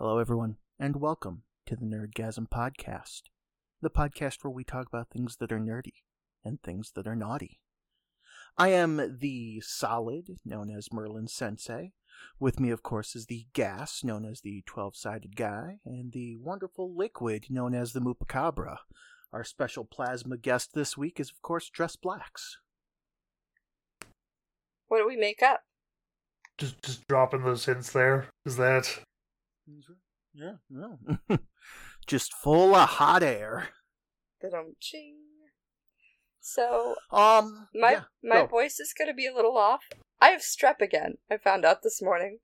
Hello, everyone, and welcome to the Nerdgasm Podcast, the podcast where we talk about things that are nerdy and things that are naughty. I am the solid, known as Merlin Sensei. With me, of course, is the gas, known as the 12 sided guy, and the wonderful liquid, known as the Moopacabra. Our special plasma guest this week is, of course, Dress Blacks. What do we make up? Just just dropping those hints there. Is that Yeah, yeah. Just full of hot air. Dum ching. So Um, my yeah, my go. voice is gonna be a little off. I have strep again. I found out this morning.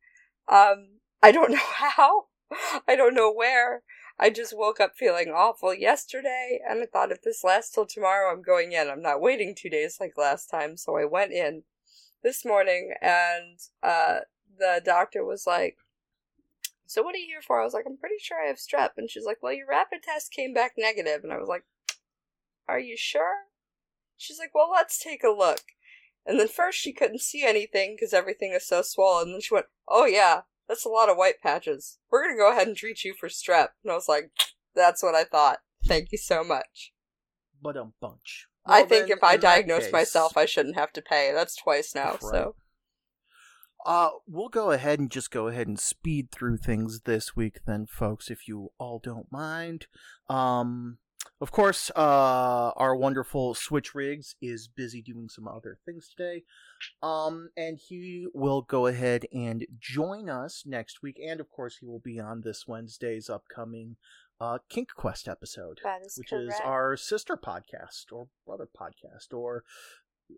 Um, I don't know how. I don't know where. I just woke up feeling awful yesterday, and I thought if this lasts till tomorrow, I'm going in. I'm not waiting two days like last time, so I went in this morning, and uh, the doctor was like, "So what are you here for?" I was like, "I'm pretty sure I have strep," and she's like, "Well, your rapid test came back negative," and I was like, "Are you sure?" She's like, "Well, let's take a look." And then first she couldn't see anything because everything is so swollen. And then she went, "Oh yeah, that's a lot of white patches. We're gonna go ahead and treat you for strep." And I was like, "That's what I thought. Thank you so much." But um, bunch. I think if I in that diagnose case- myself, I shouldn't have to pay. That's twice now. Right. So Uh, we'll go ahead and just go ahead and speed through things this week, then, folks, if you all don't mind. Um, of course, uh, our wonderful Switch Riggs is busy doing some other things today. Um, and he will go ahead and join us next week, and of course, he will be on this Wednesday's upcoming uh Kink Quest episode, that is which correct. is our sister podcast or brother podcast or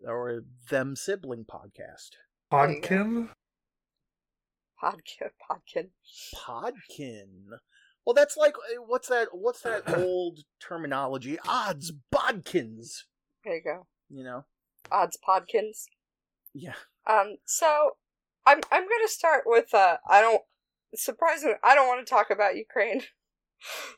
or them sibling podcast. There you. Podkin? Podkin. Podkin. Podkin. Well, that's like uh, what's that? What's that old terminology? Odds bodkins. There you go. You know? Odds podkins. Yeah. Um, so I'm I'm gonna start with uh I don't surprisingly I don't want to talk about Ukraine.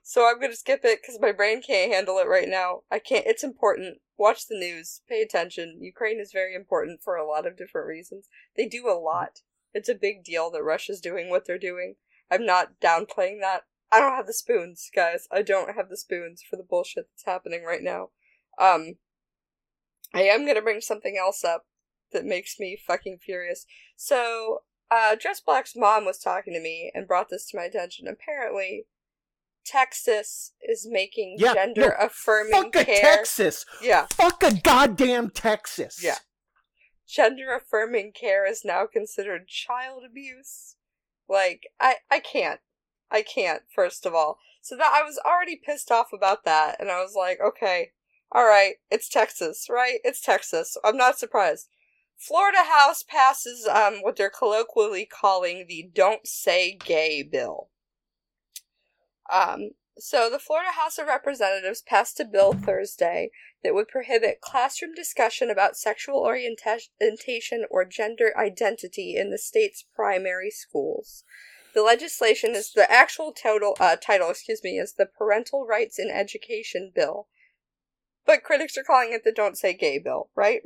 So I'm gonna skip it because my brain can't handle it right now. I can't it's important. Watch the news, pay attention. Ukraine is very important for a lot of different reasons. They do a lot. It's a big deal that Russia's doing what they're doing. I'm not downplaying that. I don't have the spoons, guys. I don't have the spoons for the bullshit that's happening right now. Um I am gonna bring something else up that makes me fucking furious. So, uh, Dress Black's mom was talking to me and brought this to my attention. Apparently, Texas is making Yeah, gender no, affirming Fuck a care. Texas. Yeah, Fuck a goddamn Texas. Yeah. Gender affirming care is now considered child abuse. Like, I I can't. I can't, first of all. So that I was already pissed off about that, and I was like, okay, alright, it's Texas, right? It's Texas. I'm not surprised. Florida House passes um what they're colloquially calling the Don't Say Gay bill. Um so the Florida House of Representatives passed a bill Thursday that would prohibit classroom discussion about sexual orientation or gender identity in the state's primary schools. The legislation is the actual total uh, title, excuse me, is the Parental Rights in Education Bill. But critics are calling it the Don't Say Gay Bill, right?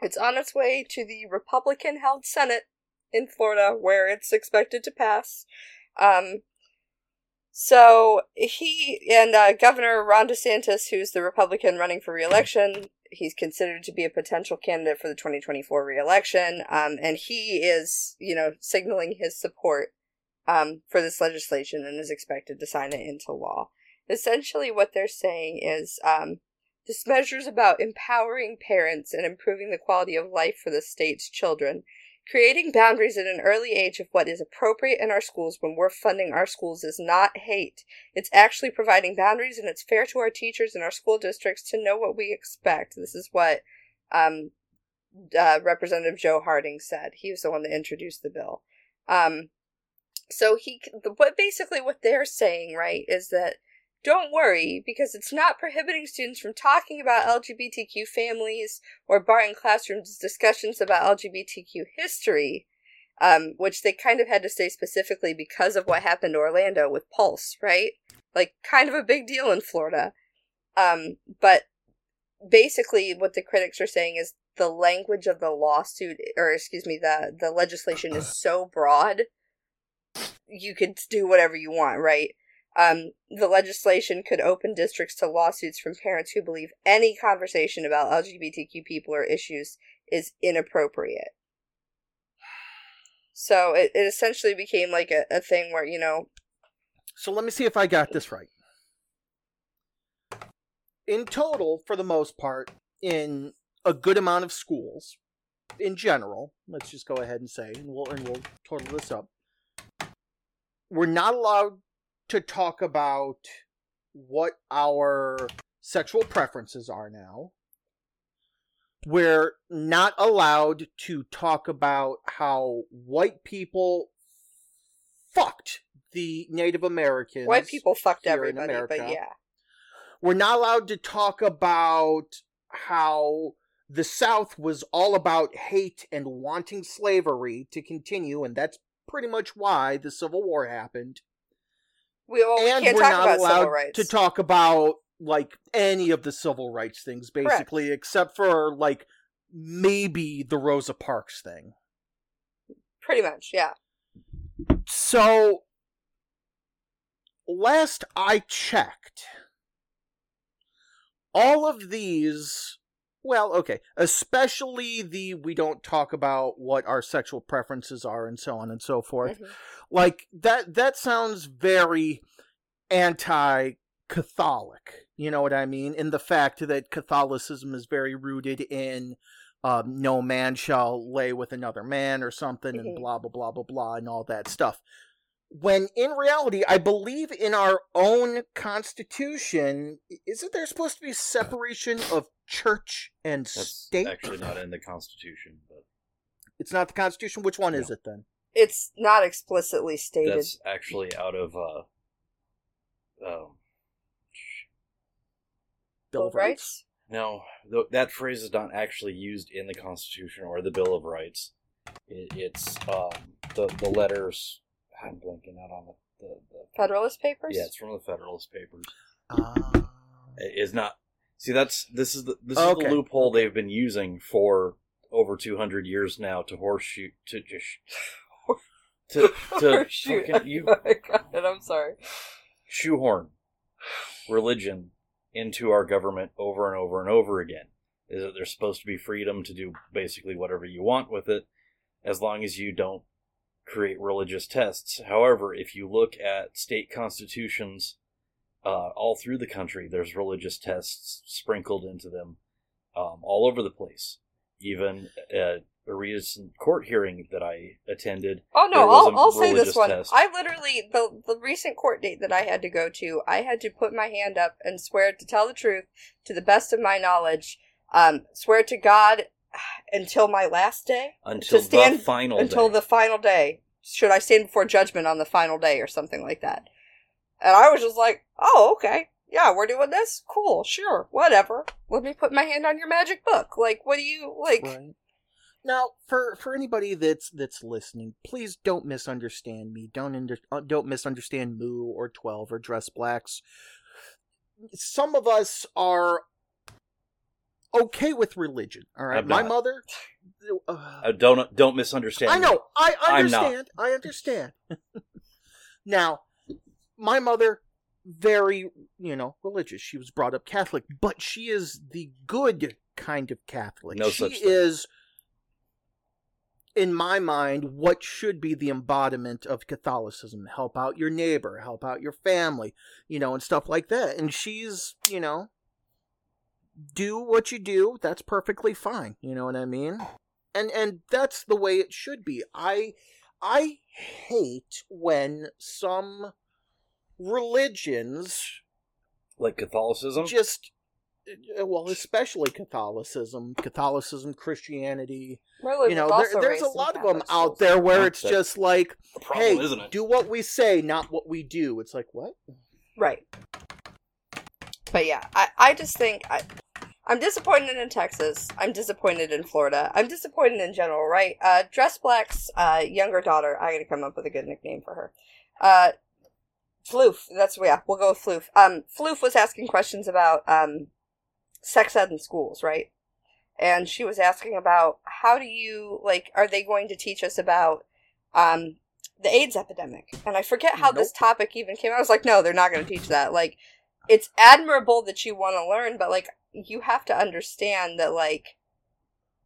It's on its way to the Republican held Senate in Florida where it's expected to pass. Um, so he and uh, Governor Ron DeSantis, who's the Republican running for reelection, he's considered to be a potential candidate for the 2024 reelection. Um, and he is, you know, signaling his support um, for this legislation and is expected to sign it into law. Essentially, what they're saying is um, this measure is about empowering parents and improving the quality of life for the state's children. Creating boundaries at an early age of what is appropriate in our schools when we're funding our schools is not hate. It's actually providing boundaries and it's fair to our teachers and our school districts to know what we expect. This is what um, uh, Representative Joe Harding said. He was the one that introduced the bill. Um, so he, what basically what they're saying, right, is that don't worry because it's not prohibiting students from talking about LGBTQ families or barring classroom discussions about LGBTQ history, um, which they kind of had to say specifically because of what happened to Orlando with Pulse, right? Like, kind of a big deal in Florida. Um, but basically, what the critics are saying is the language of the lawsuit, or excuse me, the the legislation is so broad you could do whatever you want, right? Um, the legislation could open districts to lawsuits from parents who believe any conversation about LGBTQ people or issues is inappropriate. So it, it essentially became like a, a thing where, you know. So let me see if I got this right. In total, for the most part, in a good amount of schools, in general, let's just go ahead and say, and we'll and we'll total this up. We're not allowed to talk about what our sexual preferences are now. We're not allowed to talk about how white people fucked the Native Americans. White people fucked everybody, but yeah. We're not allowed to talk about how the South was all about hate and wanting slavery to continue, and that's pretty much why the Civil War happened. We, well, we and can't we're talk not about allowed civil rights. to talk about like any of the civil rights things, basically, except for like maybe the Rosa Parks thing. Pretty much, yeah. So, last I checked, all of these, well, okay, especially the we don't talk about what our sexual preferences are and so on and so forth. Mhm. Like that that sounds very anti Catholic. You know what I mean? In the fact that Catholicism is very rooted in um, no man shall lay with another man or something and Mhm. blah blah blah blah blah and all that stuff. When in reality, I believe in our own constitution, isn't there supposed to be separation of church and That's state? actually not in the Constitution, but It's not the constitution. Which one is it then? It's not explicitly stated. that's actually out of uh, um, Bill Bill of of Rights? no, th- that phrase is not actually used in the Constitution or the Bill of Rights. It, it's um, the the letters. I'm blanking out on the, the, the Federalist Papers? yeah, it's from the Federalist Papers. Ah. It is not. See, that's this is the this Okay. is the loophole they've been using for over 200 years now to horseshoe to just to to Shoot. fucking, you it, I'm sorry. shoehorn religion into our government over and over and over again. Is that there's supposed to be freedom to do basically whatever you want with it, as long as you don't create religious tests. However, if you look at state constitutions uh, all through the country, there's religious tests sprinkled into them um, all over the place. Even at a recent court hearing that I attended, Oh no, I'll, a I'll say this one. test. I literally the the recent court date that I had to go to, I had to put my hand up and swear to tell the truth to the best of my knowledge. Um, swear to God until my last day, until stand- the final until day. the final day. Should I stand before judgment on the final day or something like that? And I was just like, oh okay, yeah, we're doing this. Cool, sure, whatever. Let me put my hand on your magic book. Like, what do you like? Right. Now, for for anybody that's that's listening, please don't misunderstand me. Don't under, uh, don't misunderstand Moo or Twelve or Dress Blacks. Some of us are okay with religion. All right, my mother. Uh, Uh, don't don't misunderstand. I know. I I'm understand. I understand. now, my mother, very, you know, religious. She was brought up Catholic, but she is the good kind of Catholic. No she such thing. In my mind, what should be the embodiment of Catholicism. Help out your neighbor, help out your family, you know, and stuff like that. And she's, you know, do what you do. That's perfectly fine. You know what I mean? and and that's the way it should be i i hate when some religions like Catholicism. just well especially catholicism catholicism christianity Religion you know there, there's a lot of Catholic them out there where Yeah, it's just like the problem, hey isn't it? do what we say not what we do it's like what Right. But yeah, I, I just think I I'm disappointed in Texas. I'm disappointed in Florida. I'm disappointed in general, right? Uh Dress Black's uh younger daughter, I gotta come up with a good nickname for her. Uh Floof, that's yeah, we'll go with Floof. Um Floof was asking questions about um sex ed in schools, right? And she was asking about how do you like are they going to teach us about um the AIDS epidemic. And I forget how this topic even came. I was like, no, they're not going to teach that. Like, it's admirable that you want to learn, but like, you have to understand that like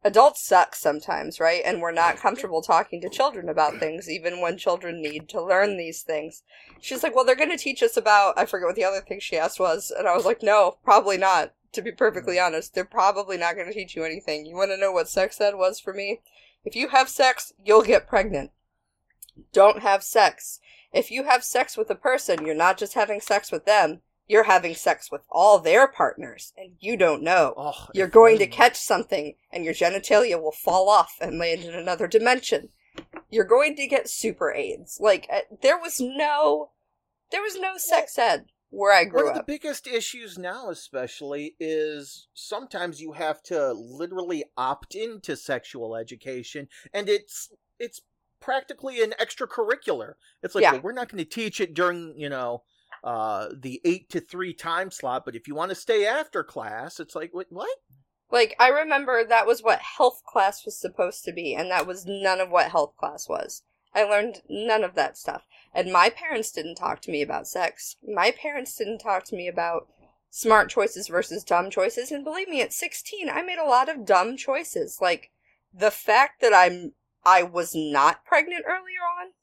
adults suck sometimes, right? And we're not comfortable talking to children about things, even when children need to learn these things. She's like, well, they're going to teach us about. I forget what the other thing she asked was, and I was like, no, probably not. To be perfectly honest, they're probably not going to teach you anything. You want to know what sex ed was for me? If you have sex, you'll get pregnant. Don't have sex. If you have sex with a person, you're not just having sex with them, you're having sex with all their partners, and you don't know. Oh, You're going to catch something, and your genitalia will fall off and land in another dimension. You're going to get super AIDS. Like, uh, there was no. There was no sex ed where I One grew of the up. biggest issues now, especially, is sometimes you have to literally opt into sexual education, and it's it's practically an extracurricular. It's like, Yeah. well, we're not going to teach it during, you know, uh, the eight to three time slot, but if you want to stay after class, it's like, what? what? Like, I remember that was what health class was supposed to be, and that was none of what health class was. I learned none of that stuff. And my parents didn't talk to me about sex. My parents didn't talk to me about smart choices versus dumb choices. And believe me, at 16, I made a lot of dumb choices. Like, the fact that I'm I was not pregnant earlier on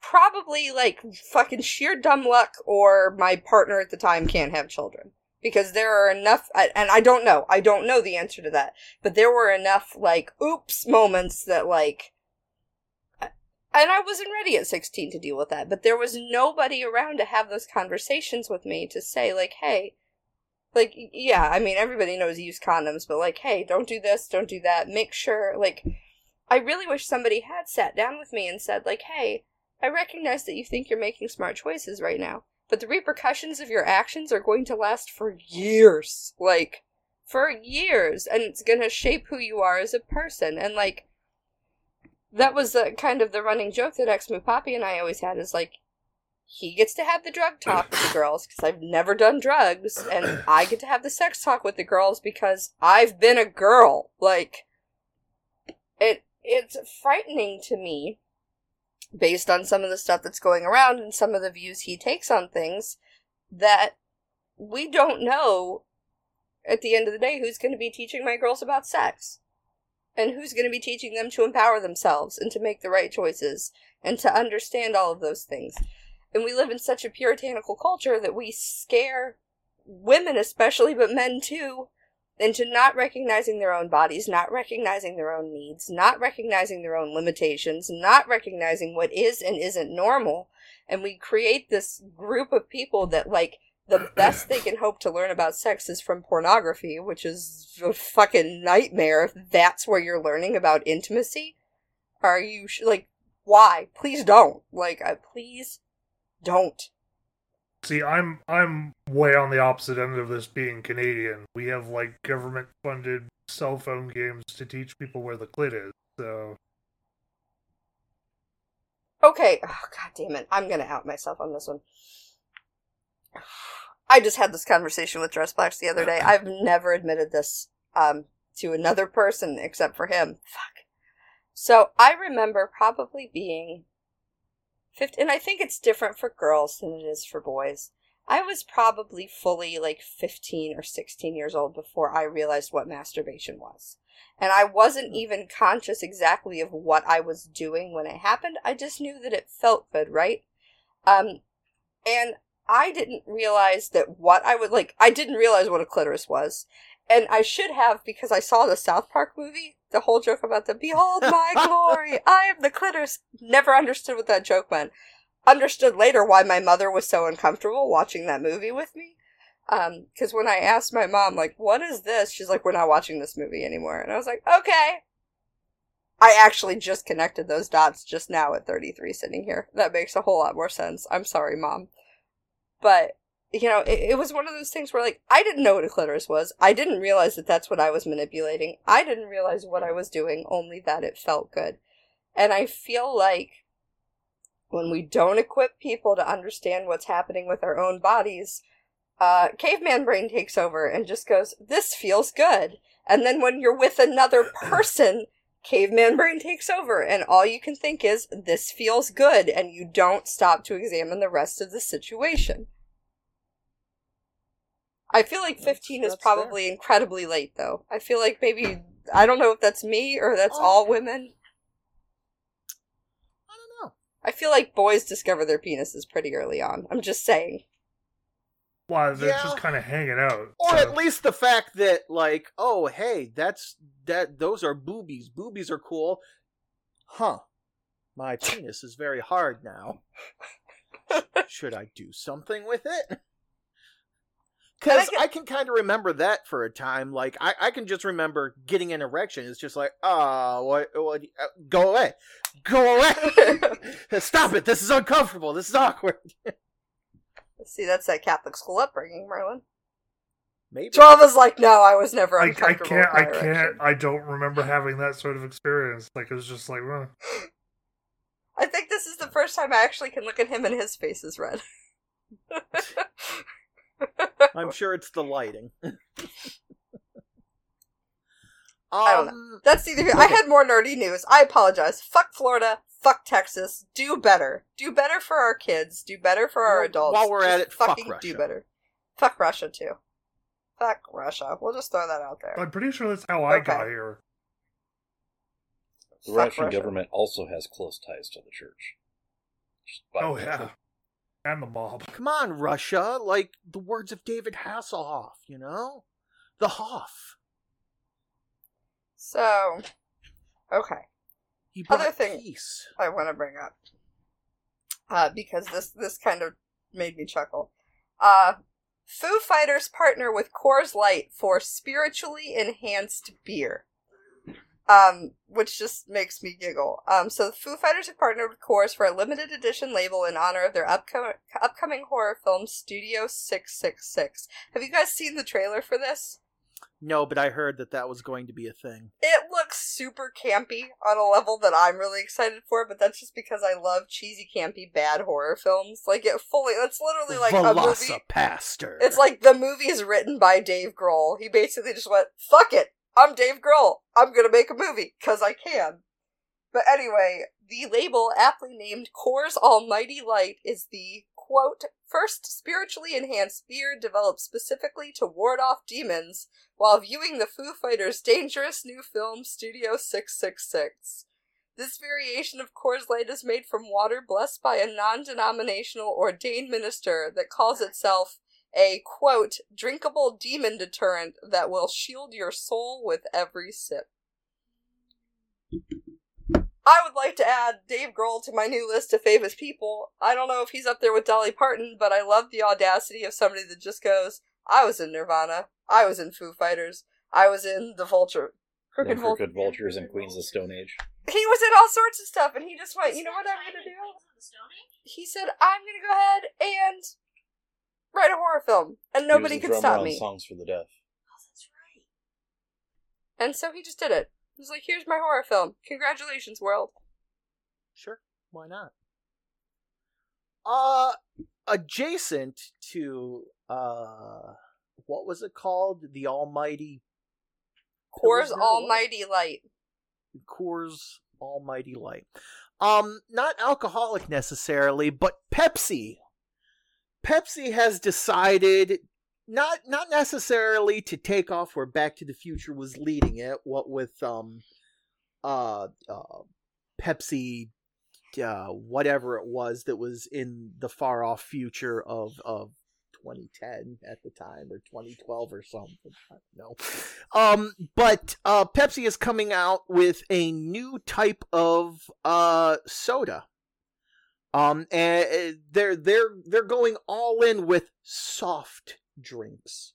probably like fucking sheer dumb luck or my partner at the time can't have children because there are enough and i don't know i don't know the answer to that but there were enough like oops moments that like and i wasn't ready at 16 to deal with that but there was nobody around to have those conversations with me to say like hey like yeah i mean everybody knows use condoms but like hey don't do this don't do that. Make sure like i really wish somebody had sat down with me and said like hey i recognize that you think you're making smart choices right now but the repercussions of your actions are going to last for years like for years and it's going to shape who you are as a person. And like that was the kind of the running joke that ex Poppy and I always had is like he gets to have the drug talk with the girls because I've never done drugs, and I get to have the sex talk with the girls because I've been a girl. Like it, it's frightening to me, based on some of the stuff that's going around and some of the views he takes on things, that we don't know at the end of the day who's going to be teaching my girls about sex and who's going to be teaching them to empower themselves and to make the right choices and to understand all of those things. And we live in such a puritanical culture that we scare women, especially, but men too, into not recognizing their own bodies, not recognizing their own needs, not recognizing their own limitations, not recognizing what is and isn't normal. And we create this group of people that, like, the best they can hope to learn about sex is from pornography, which is a fucking nightmare if that's where you're learning about intimacy. Are you, sh- like, why? Please don't. Like, uh, please don't. See, I'm I'm way on the opposite end of this being Canadian. We have like government funded cell phone games to teach people where the clit is. So Okay. Oh, God damn it. I'm gonna out myself on this one. I just had this conversation with Dressblacks the other day. I've never admitted this um, to another person except for him. Fuck. So I remember probably being 15, and I think it's different for girls than it is for boys. I was probably fully like 15 or 16 years old before I realized what masturbation was. And I wasn't even conscious exactly of what I was doing when it happened. I just knew that it felt good, right? Um, and I didn't realize that what I would like, I didn't realize what a clitoris was. And I should have because I saw the South Park movie, the whole joke about the behold my glory, I am the clitoris. Never understood what that joke meant. Understood later why my mother was so uncomfortable watching that movie with me. Um, cause when I asked my mom, like, what is this? She's like, we're not watching this movie anymore. And I was like, okay. I actually just connected those dots just now at 33 sitting here. That makes a whole lot more sense. I'm sorry, mom. But, you know, it, it was one of those things where, like, I didn't know what a clitoris was. I didn't realize that that's what I was manipulating. I didn't realize what I was doing, only that it felt good. And I feel like when we don't equip people to understand what's happening with our own bodies, uh, caveman brain takes over and just goes, this feels good. And then when you're with another person, caveman brain takes over, and all you can think is, this feels good, and you don't stop to examine the rest of the situation. I feel like That's- 15 is that's fair. probably incredibly late, though. I feel like maybe, I don't know if that's me or that's Oh. all women. I don't know. I feel like boys discover their penises pretty early on. I'm just saying. Why they're Yeah. just kind of hanging out. Or so- at least the fact that, like, oh, hey, that's that. Those are boobies. Boobies are cool. Huh. My penis is very hard now. Should I do something with it? And I Because can- I can kind of remember that for a time. Like, I, I can just remember getting an erection. It's just like, oh, what, what, uh, go away. Go away. Stop it. This is uncomfortable. This is awkward. See, that's that Catholic school upbringing, Merlin. Maybe. Twelve like, no, I was never I, I can't. with I my can't. I don't remember having that sort of experience. Like it was just like, well, I think this is the first time I actually can look at him and his face is red. I'm sure it's the lighting. um, I don't know. That's either. I had more nerdy news. I apologize. Fuck Florida. Fuck Texas. Do better. Do better for our kids. Do better for our Well, adults. while we're at Just it, fuck fucking do Russia. better. Fuck Russia too. Fuck Russia. We'll just throw that out there. I'm pretty sure that's how I got here. The Russian Russia. government also has close ties to the church. Oh nature. yeah, and the mob. Come on, Russia. Like the words of David Hasselhoff, you know? The Hoff. So, okay. He Other brought thing- peace. I want to bring up uh, because this this kind of made me chuckle. Uh, Foo Fighters partner with Coors Light for spiritually enhanced beer, um, which just makes me giggle. Um, so the Foo Fighters have partnered with Coors for a limited edition label in honor of their upcoming upcoming horror film Studio Six Six Six. Have you guys seen the trailer for this? No, but I heard that that was going to be a thing. It looks super campy on a level that I'm really excited for, but that's just because I love cheesy, campy, bad horror films. Like it fully, it's literally like a movie. Pastor. It's like the movie is written by Dave Grohl. He basically just went, "Fuck it, I'm Dave Grohl. I'm gonna make a movie because I can." But anyway, the label, aptly named Coors Almighty Light, is the quote first spiritually enhanced beer developed specifically to ward off demons while viewing the Foo Fighters' dangerous new film Studio 666. This variation of Coors Light is made from water blessed by a non denominational ordained minister that calls itself a quote, drinkable demon deterrent that will shield your soul with every sip. I would like to add Dave Grohl to my new list of famous people. I don't know if he's up there with Dolly Parton, but I love the audacity of somebody that just goes, I was in Nirvana. I was in Foo Fighters. I was in the Vulture. Crooked And Vulture. Crooked Vultures and Queens of the Stone Age. He was in all sorts of stuff, and he just went, you know what I'm gonna do? He said, I'm gonna go ahead and write a horror film, and nobody could was can the drummer stop on me. Songs for the Deaf. Oh, that's right. And so he just did it. He's like, here's my horror film. Congratulations, world. Sure, why not? Uh adjacent to uh what was it called? The Almighty Coors Almighty Light. Coors Almighty Light. Um, not alcoholic necessarily, but Pepsi. Pepsi has decided not not necessarily to take off where Back to the Future was leading it. What with um, uh, uh Pepsi, uh, whatever it was that was in the far off future of of 2010 at the time or 2012 or something. No. Um, but uh, Pepsi is coming out with a new type of uh soda. Um, and uh, they're they're they're going all in with soft drinks.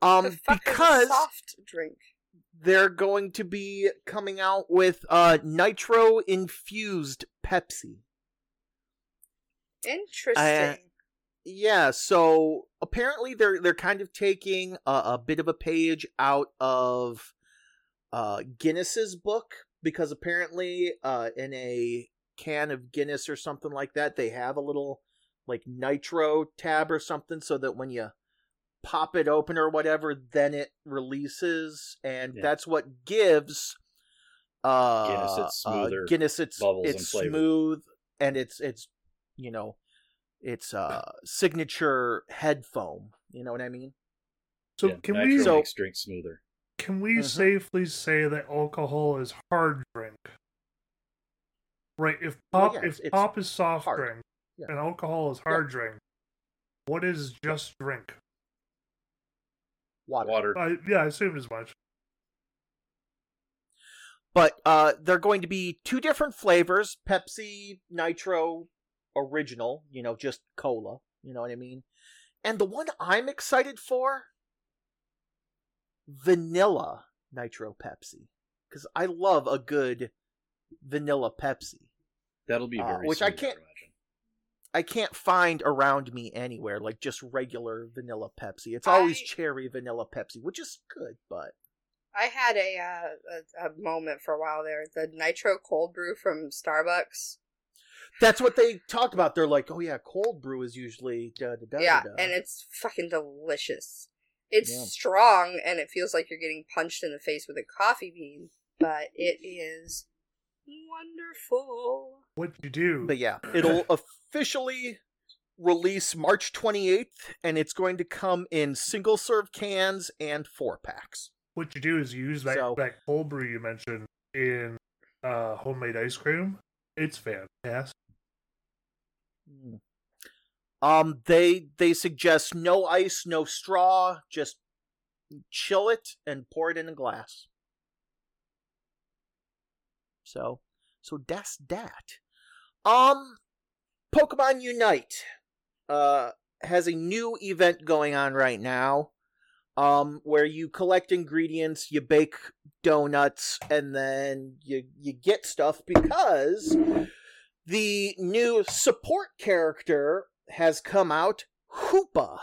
Um, fuck is a because soft drink. they're going to be coming out with uh nitro infused Pepsi. Interesting. Yeah, so apparently they're they're kind of taking a, a bit of a page out of uh Guinness's book because apparently uh in a can of Guinness or something like that they have a little like nitro tab or something so that when you pop it open or whatever then it releases and Yeah. that's what gives Uh, Guinness, it's uh, Guinness, it's bubbles and flavor. smooth and it's it's you know it's uh signature head foam. You know what I mean? So Yeah, can we So- makes drink smoother. can we Mhm. safely say that alcohol is hard drink? Right. If Well, pop yeah, if it's- it's pop is soft hard. drink Yeah. and alcohol is hard drink, what is just drink? Water. Water. I, yeah, I assumed as much. But uh, they're going to be two different flavors: Pepsi Nitro Original. You know, just cola. You know what I mean? And the one I'm excited for, vanilla Nitro Pepsi, because I love a good vanilla Pepsi. That'll be Uh, very which I can't- imagine. I can't find around me anywhere, like just regular vanilla Pepsi. It's always I- cherry vanilla Pepsi, which is good, but I had a, uh, a a moment for a while there. The nitro cold brew from Starbucks. that's what they talked about. They're like, oh yeah, cold brew is usually da da da. yeah, da, da." and it's fucking delicious. It's Yeah. strong and it feels like you're getting punched in the face with a coffee bean, but it is wonderful. What you do? But yeah, it'll officially release March 28th, and it's going to come in single serve cans and four packs. what you do is you use that So- that cold brew you mentioned in uh, homemade ice cream. It's fantastic. Mm. Um, they they suggest no ice, no straw, just chill it and pour it in a glass. So, so that's that. Um, Pokemon Unite, uh, has a new event going on right now. Um, where you collect ingredients, you bake donuts, and then you you get stuff because the new support character has come out, Hoopa.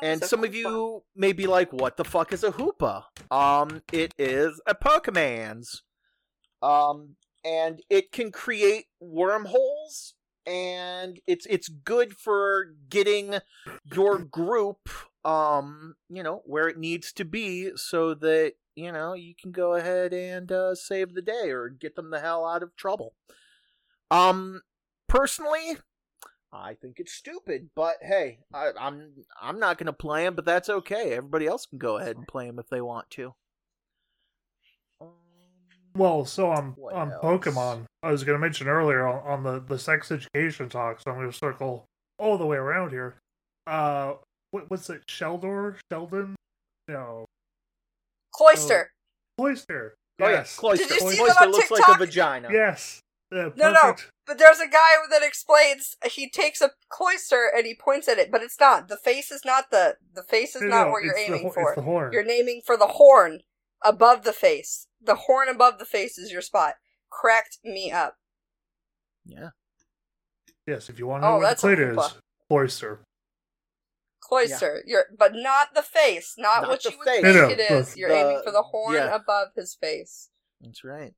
And some of you may be like, what the fuck is a Hoopa? Um, it is a Pokemon's. Um, and it can create wormholes, and it's it's good for getting your group, um, you know, where it needs to be, so that you know you can go ahead and uh, save the day or get them the hell out of trouble. Um, personally, I think it's stupid, but hey, I, I'm I'm not gonna play him, but that's okay. Everybody else can go ahead and play him if they want to. Well, so on What on else? Pokemon, I was going to mention earlier on, on the the sex education talk. So I'm going to circle all the way around here. Uh, what, what's it? Shellder? Sheldon? No, Cloyster. Cloyster. Oh Yes. Cloyster. Did you see Cloyster that on looks like a TikTok? vagina. Yes. Uh, No, no. But there's a guy that explains he takes a Cloyster and he points at it, but it's not. The face is not the the face is No, not no, where you're it's the aiming for. It's the horn. You're aiming for the horn above the face. The horn above the face is your spot. Cracked me up. Yeah. Yes, if you want to oh, know Oh, what that's the a clit is, Hoopa. Cloyster. Cloyster. You're but not the face. Not, Not what you would face. think No, no, it is. look. You're The- aiming for the horn yeah. above his face. That's right.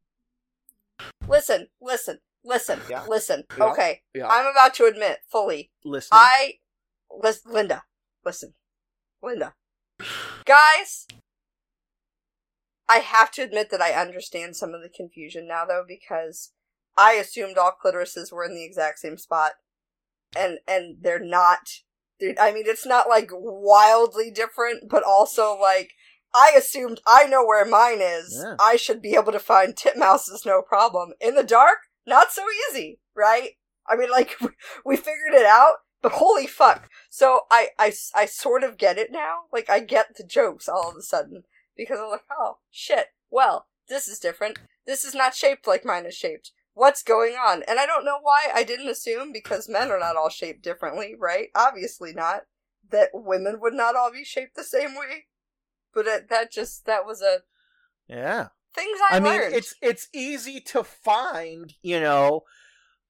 Listen, listen, listen, Yeah. listen. Yeah. Okay. Yeah. I'm about to admit fully Listen. I, lis- Linda, listen, Linda, guys. I have to admit that I understand some of the confusion now, though, because I assumed all clitorises were in the exact same spot, and and they're not. They're- I mean, it's not like wildly different, but also like I assumed I know where mine is. Yeah. I should be able to find titmouses no problem. In the dark, not so easy, right? I mean, like we figured it out, but holy fuck! So I, I, I sort of get it now. Like I get the jokes all of a sudden because I'm like, oh shit. Well, this is different. This is not shaped like mine is shaped. What's going on? And I don't know why I didn't assume because men are not all shaped differently, right? Obviously not. That women would not all be shaped the same way. But it, that just that was a yeah. things I, I mean, it's it's easy to find, you know,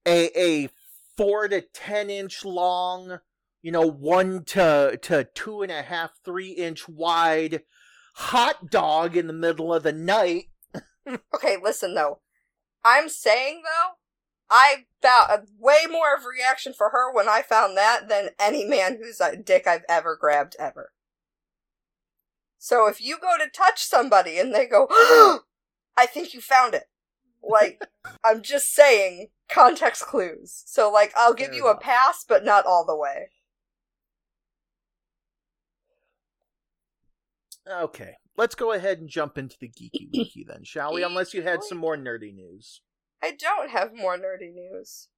a a four to ten inch long, you know, one to to two and a half, three inch wide hot dog in the middle of the night. Okay, listen though. I'm saying though, I found way more of a reaction for her when I found that than any man whose uh, dick I've ever grabbed ever. So if you go to touch somebody and they go, I think you found it. Like, I'm just saying context clues. So, like, I'll give Fair you a pass, but not all the way. Okay, let's go ahead and jump into the geeky wiki then, shall we? Unless you had some more nerdy news. I don't have more nerdy news.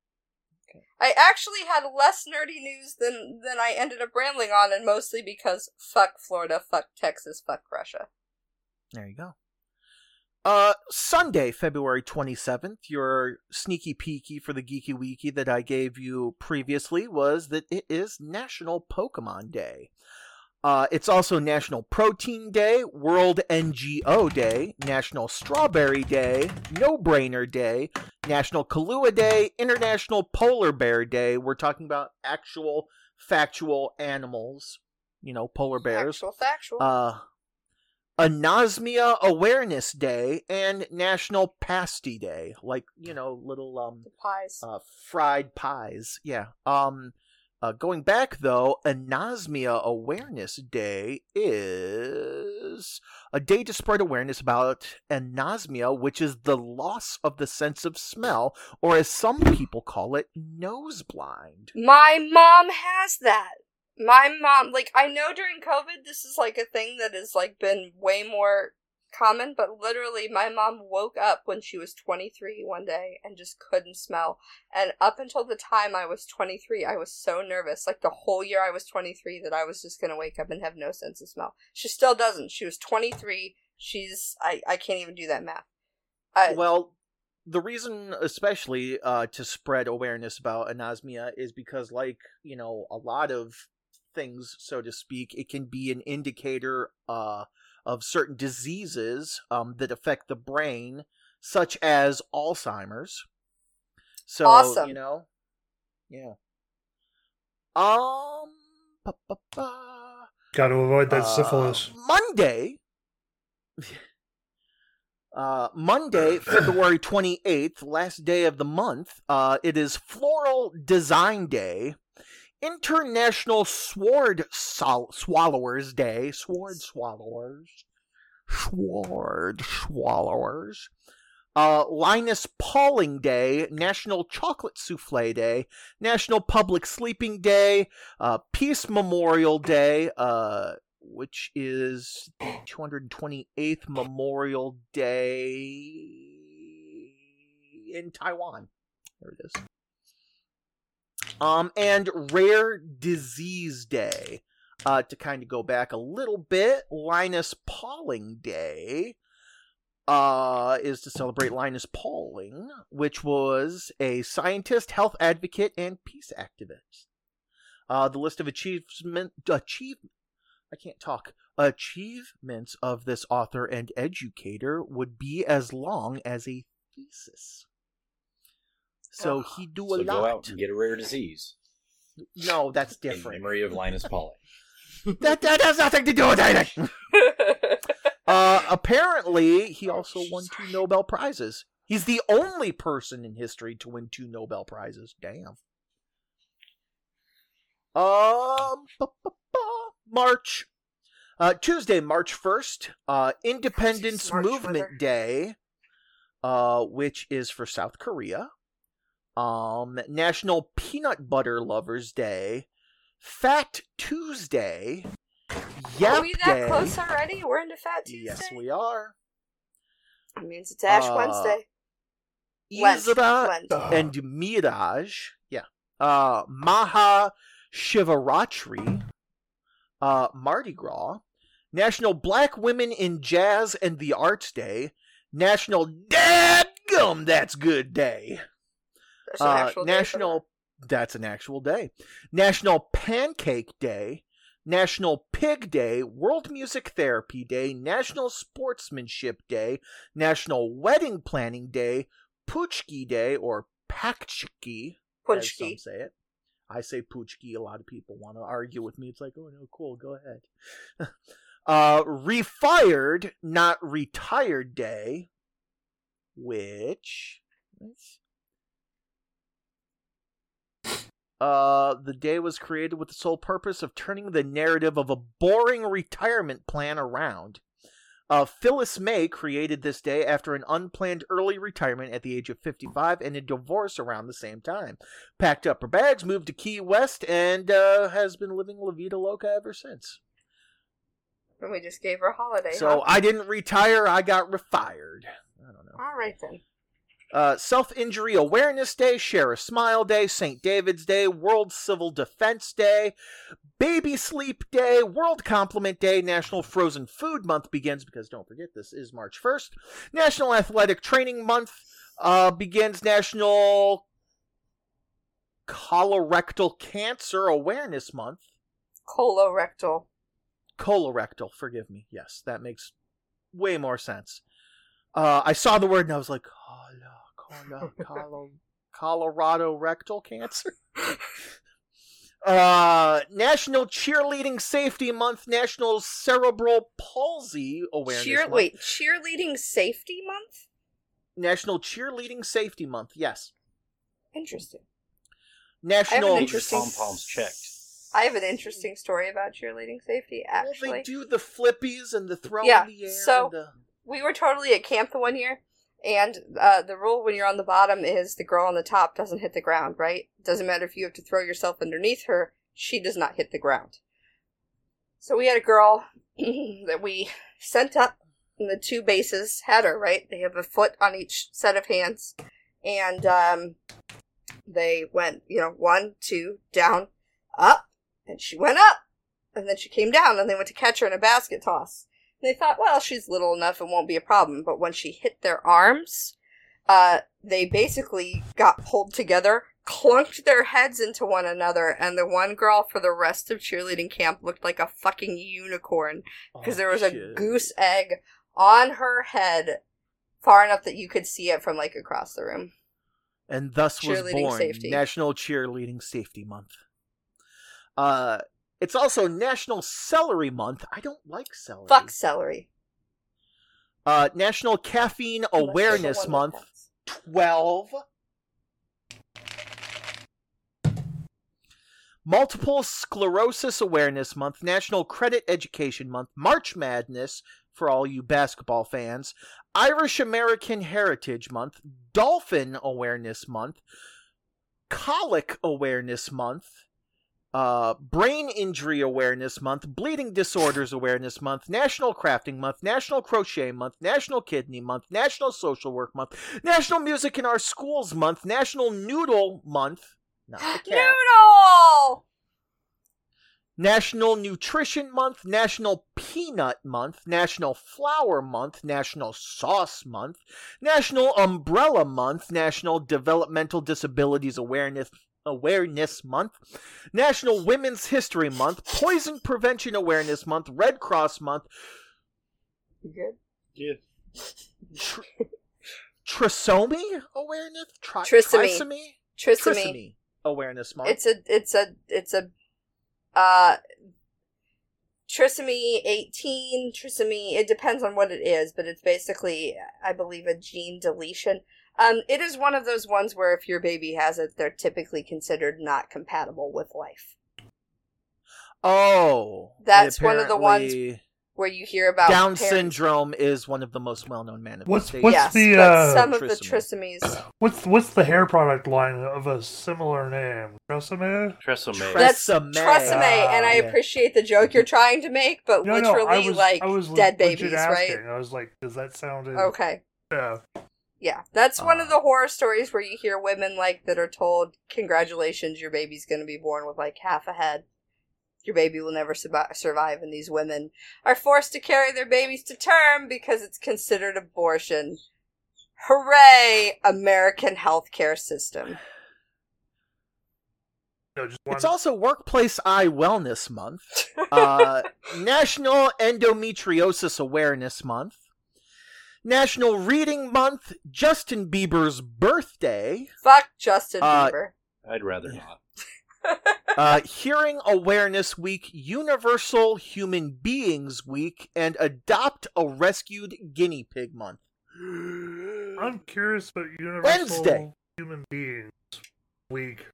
Okay. I actually had less nerdy news than than I ended up rambling on, and mostly because fuck Florida, fuck Texas, fuck Russia. There you go. Uh, Sunday, February 27th, your sneaky peeky for the Geeky Wiki that I gave you previously was that it is National Pokemon Day. Uh, it's also National Protein Day, World NGO Day, National Strawberry Day, No Brainer Day, National Kahlua Day, International Polar Bear Day. We're talking about actual, factual animals, you know, polar bears Actual factual. uh, Anosmia Awareness Day and National Pasty Day, like you know, little um the pies. uh, fried pies. Yeah. Um, uh, going back though, Anosmia Awareness Day is a day to spread awareness about anosmia, which is the loss of the sense of smell, or as some people call it, nose blind. My mom has that. My mom, like, I know during COVID this is like a thing that has like been way more common, but literally my mom woke up when she was 23 one day and just couldn't smell. And up until the time I was 23, I was so nervous, like the whole year I was 23, that I was just gonna wake up and have no sense of smell. She still doesn't. She was 23. She's, I, I can't even do that math. I, Well, the reason, especially uh, to spread awareness about anosmia, is because, like you know, a lot of things, so to speak, it can be an indicator uh, of certain diseases um, that affect the brain, such as Alzheimer's. So Awesome. you know, yeah. Um. ba, ba, ba. Got to avoid that Uh, syphilis. Monday. Uh, Monday, February 28th, last day of the month, uh, it is Floral Design Day, International Sword Sol- Swallowers Day, Sword Swallowers, Sword Swallowers, uh, Linus Pauling Day, National Chocolate Souffle Day, National Public Sleeping Day, uh, Peace Memorial Day, uh, which is the 228th Memorial Day in Taiwan. There it is. Um, and Rare Disease Day. Uh, to kind of go back a little bit, Linus Pauling Day uh, is to celebrate Linus Pauling, which was a scientist, health advocate, and peace activist. Uh, the list of achievement, achieve, I can't talk. Achievements of this author and educator would be as long as a thesis. So he do a So go out and get a rare disease. No, that's different. In different. memory of Linus Pauling. that, that has nothing to do with anything. Uh, apparently, he also won two Nobel Prizes. He's the only person in history to win two Nobel Prizes. Damn. Um, ba, ba, ba, March. Uh, Tuesday, March 1st, uh, Independence Smart Movement brother. Day, uh, which is for South Korea. Um, National Peanut Butter Lovers Day, Fat Tuesday, Yap Are we that Day. close already? We're into Fat Tuesday? Yes, we are. It means it's Ash Uh, Wednesday. Isra and Miraj, yeah. Uh, Maha Shivaratri, uh, Mardi Gras, National Black Women in Jazz and the Arts Day, National Dadgum That's Good Day, An uh, National That's an actual day, National Pancake Day, National Pig Day, World Music Therapy Day, National Sportsmanship Day, National Wedding Planning Day, Puchki Day or Pakchki, that. as some say it. I say Puchki. A lot of people want to argue with me. It's like, oh no, cool, go ahead. uh, refired, not retired day, which uh, the day was created with the sole purpose of turning the narrative of a boring retirement plan around. Uh, Phyllis May created this day after an unplanned early retirement at the age of 55 and a divorce around the same time. Packed up her bags, moved to Key West, and uh, has been living La Vida Loca ever since. And we just gave her a holiday. So huh? I didn't retire, I got refired. I don't know. All right then. Uh, Self Injury Awareness Day, Share a Smile Day, St. David's Day, World Civil Defense Day, Baby Sleep Day, World Compliment Day, National Frozen Food Month begins because don't forget this is March 1st. National Athletic Training Month uh, begins National Colorectal Cancer Awareness Month. Colorectal. Colorectal, forgive me. Yes, that makes way more sense. Uh, I saw the word and I was like, Colo, Colo, Colo, Colorado rectal cancer. uh, National Cheerleading Safety Month, National Cerebral Palsy Awareness Cheer- Month, wait, cheerleading safety month? National Cheerleading Safety Month. Yes, Interesting. National. an Keep your interesting- pom poms checked. I have an interesting story about cheerleading safety, Well, actually. they do the flippies and the throw Yeah, in the air. so- and the... we were totally at camp the one year, and uh, the rule when you're on the bottom is the girl on the top doesn't hit the ground, right? Doesn't matter if you have to throw yourself underneath her, she does not hit the ground. So we had a girl that we sent up, and the two bases had her, right? They have a foot on each set of hands, and um, they went, you know, one, two, down, up, and she went up, and then she came down, and they went to catch her in a basket toss. They thought, well, she's little enough, it won't be a problem. But when she hit their arms, uh, they basically got pulled together, clunked their heads into one another, and the one girl for the rest of cheerleading camp looked like a fucking unicorn because Oh, there was a goose egg on her head far enough that you could see it from like across the room. and thus was born safety. National Cheerleading Safety Month. Uh, it's also National Celery Month. I don't like celery. Fuck celery. Uh, National Caffeine Awareness Month. Twelve. Multiple Sclerosis Awareness Month, National Credit Education Month, March Madness for all you basketball fans, Irish American Heritage Month, Dolphin Awareness Month, Colic Awareness Month, uh, Brain Injury Awareness Month, Bleeding Disorders Awareness Month, National Crafting Month, National Crochet Month, National Kidney Month, National Social Work Month, National Music in Our Schools Month, National Noodle Month, not the cat. Noodle! National Nutrition Month, National Peanut Month, National Flour Month, National Sauce Month, National Umbrella Month, National Developmental Disabilities Awareness Awareness Month, National Women's History Month, Poison Prevention Awareness Month, Red Cross Month, You good? Yeah. tr- Trisomy Awareness, Tri- Trisomy. Trisomy? Trisomy. Trisomy Awareness Month. It's a it's a it's a uh trisomy 18 trisomy it depends on what it is but it's basically i believe a gene deletion um it is one of those ones where if your baby has it they're typically considered not compatible with life oh, That's one of the ones where you hear about Down parents- syndrome is one of the most well-known What's- manifestations. what's yes the, uh, some of the trisomy? trisomies What's what's the hair product line of a similar name? Tresemme? Tresemme. that's Tresemme. tresemme and i Ah, yeah. appreciate the joke you're trying to make but No, no, literally I was, like I was dead legit babies right. I was like, does that sound? okay Yeah. Yeah, that's one of Uh. the horror stories where you hear women like that are told, "Congratulations, your baby's going to be born with like half a head. Your baby will never survi- survive." And these women are forced to carry their babies to term because it's considered abortion. Hooray, American healthcare system! No, just It's also Workplace Eye Wellness Month, uh, National Endometriosis Awareness Month, National Reading Month, Justin Bieber's birthday, Fuck Justin Uh, Bieber. I'd rather not. uh, Hearing Awareness Week, Universal Human Beings Week, and Adopt a Rescued Guinea Pig Month. I'm curious about universal Wednesday. human beings week.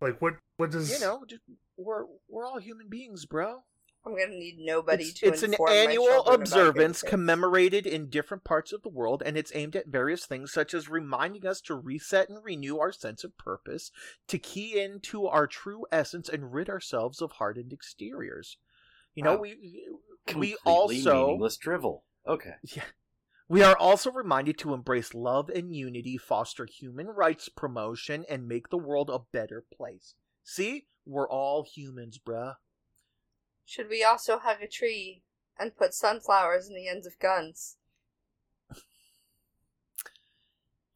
Like what? What does You know, just, we're we're all human beings, bro. I'm gonna need nobody It's, to. it's an inform my annual children observance commemorated in different parts of the world, and it's aimed at various things such as reminding us to reset and renew our sense of purpose, to key into our true essence, and rid ourselves of hardened exteriors. You know, Wow. we we Completely also meaningless drivel. Okay. we are also reminded to embrace love and unity, foster human rights promotion, and make the world a better place. See, we're all humans, bruh. Should we also hug a tree and put sunflowers in the ends of guns?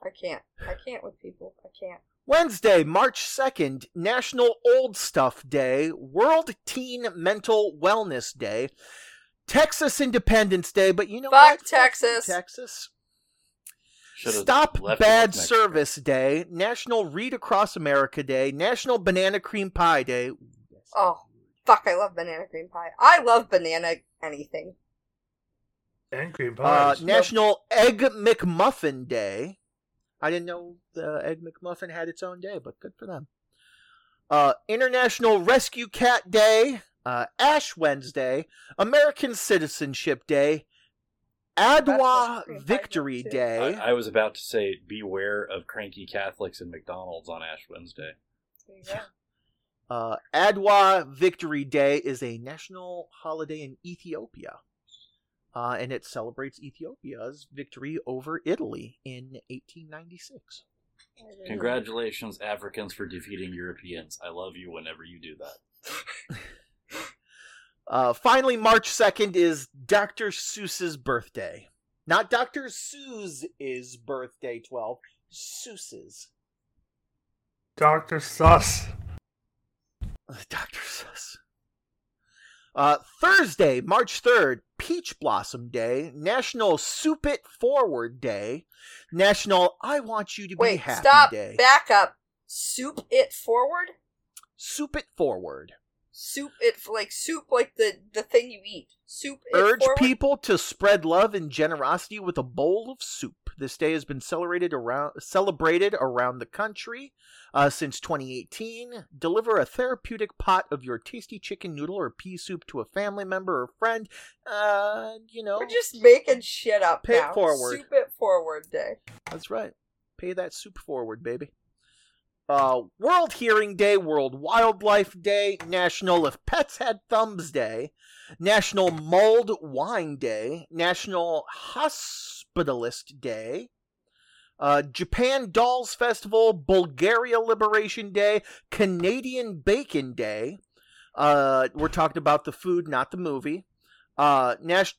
I can't. I can't with people. I can't. Wednesday, March 2nd, National Old Stuff Day, World Teen Mental Wellness Day, Texas Independence Day, but you know Fuck what? Texas. Texas. Should've Stop Bad with Mexico. Service Day, National Read Across America Day, National Banana Cream Pie Day. Oh, fuck, I love banana cream pie. I love banana anything. And cream Uh, pies. National Egg McMuffin Day. I didn't know the Egg McMuffin had its own day, but good for them. Uh, International Rescue Cat Day, uh, Ash Wednesday, American Citizenship Day, Adwa what cream pie Victory does. Day. I, I was about to say, beware of cranky Catholics in McDonald's on Ash Wednesday. There you go. Uh, Adwa Victory Day is a national holiday in Ethiopia. Uh, and it celebrates Ethiopia's victory over Italy in 1896. Congratulations, Africans, for defeating Europeans. I love you whenever you do that. Uh, finally, March 2nd is Dr. Seuss's birthday. Not Dr. Seuss's birthday, 12. Seuss's. Dr. Sus. Dr. Seuss. Uh, Thursday, March 3rd, Peach Blossom Day, National Soup It Forward Day, National I Want You to Be Wait, Happy stop. Day. Back up. Soup it forward. Soup It Forward. Soup it like soup like the the thing you eat. Soup it Urge forward. people to spread love and generosity with a bowl of soup. This day has been celebrated around celebrated around the country uh, since 2018. Deliver a therapeutic pot of your tasty chicken noodle or pea soup to a family member or friend. Uh, you know, We're just making shit up Pay it now. forward. Soup it forward day. that's right. Pay that soup forward, baby. Uh, World Hearing Day, World Wildlife Day, National If Pets Had Thumbs Day, National Mulled Wine Day, National Hospitalist Day, uh, Japan Dolls Festival, Bulgaria Liberation Day, Canadian Bacon Day. Uh, we're talking about the food, not the movie. Uh, Nash-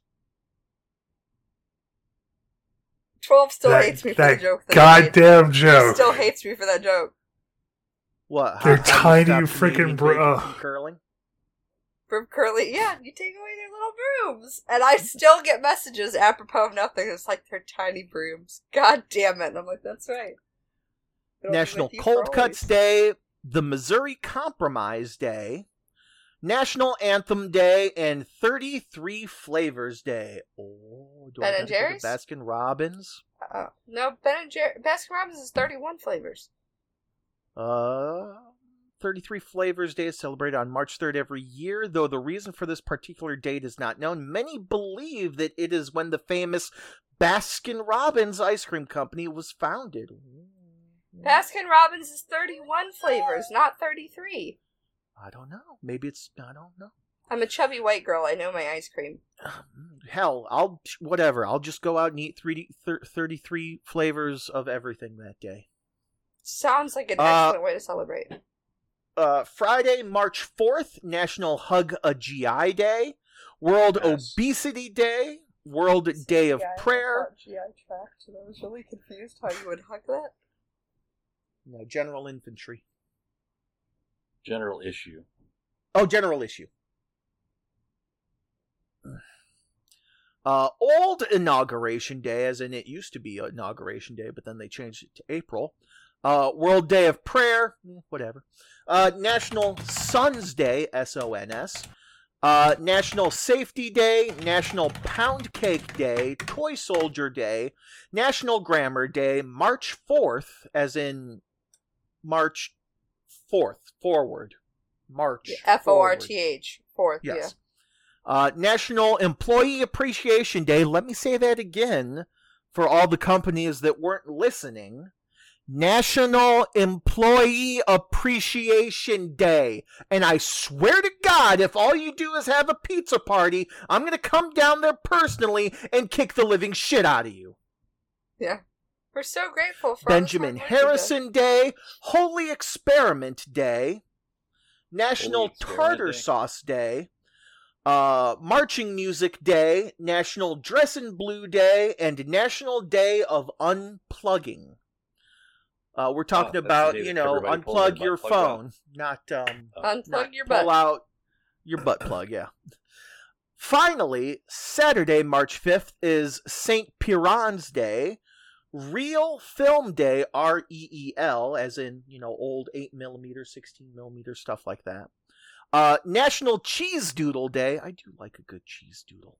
Twelve still That- hates me for that the joke. That I. Goddamn He joke. still hates me for that joke. What? They're how- how tiny freaking Canadian bro- bacon from curling. From Curly, yeah, you take away their little brooms, and I still get messages apropos of nothing. It's like they're tiny brooms. God damn it! And I'm like, that's right. It'll National Cold Cuts. Day, the Missouri Compromise Day, National Anthem Day, and 33 Flavors Day. Oh, do Ben I and gotta go Jerry's? Baskin Robbins? Uh, no, Ben and Jerry, Baskin Robbins is 31 flavors. Uh, 33 Flavors Day is celebrated on March 3rd every year, though the reason for this particular date is not known. Many believe that it is when the famous Baskin Robbins ice cream company was founded. Baskin Robbins is 31 flavors, not 33. I don't know. Maybe it's I don't know. I'm a chubby white girl. I know my ice cream. Hell, I'll whatever. I'll just go out and eat 3D, 33 flavors of everything that day. Sounds like an Uh, excellent way to celebrate. Uh, Friday, March 4th, National Hug a GI Day, World Yes. Obesity Day, World Day of Yeah, I Prayer, GI tract, and I was really confused how you would hug that. no, General Infantry. General issue. Oh, General Issue. Uh, old Inauguration Day, as in it used to be Inauguration Day, but then they changed it to April. Uh, World Day of Prayer, whatever. Uh, National Sons Day, S O N S. Uh, National Safety Day, National Pound Cake Day, Toy Soldier Day, National Grammar Day, March 4th, as in March 4th, forward. March. F O R. T H. Fourth, Yes. Uh, National Employee Appreciation Day. Let me say that again for all the companies that weren't listening. National Employee Appreciation Day. And I swear to God, if all you do is have a pizza party, I'm going to come down there personally and kick the living shit out of you. Yeah. We're so grateful for Benjamin hard work you do. Harrison Day, Holy Experiment Day, National Experiment Tartar Day. Sauce Day, uh, Marching Music Day, National Dress in Blue Day, and National Day of Unplugging. Uh, we're talking Oh, about, you know, everybody pulls their unplug your butt plug out. phone, not um, Unplug not your pull butt. out your butt plug, yeah. Finally, Saturday, March 5th is St. Piran's Day, Real Film Day, R E E L, as in, you know, old 8 millimeter, 16 millimeter, stuff like that. Uh, National Cheese Doodle Day. I do like a good cheese doodle.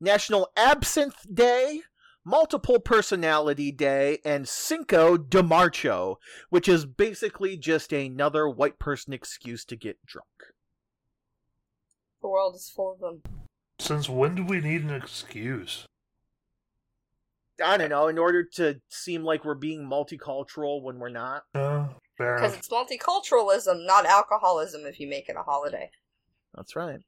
National Absinthe Day, Multiple Personality Day, and Cinco de Marcho, which is basically just another white person excuse to get drunk. The world is full of them. Since when do we need an excuse? I don't know, in order to seem like we're being multicultural when we're not. Uh, Because enough. it's multiculturalism, not alcoholism if you make it a holiday. That's right.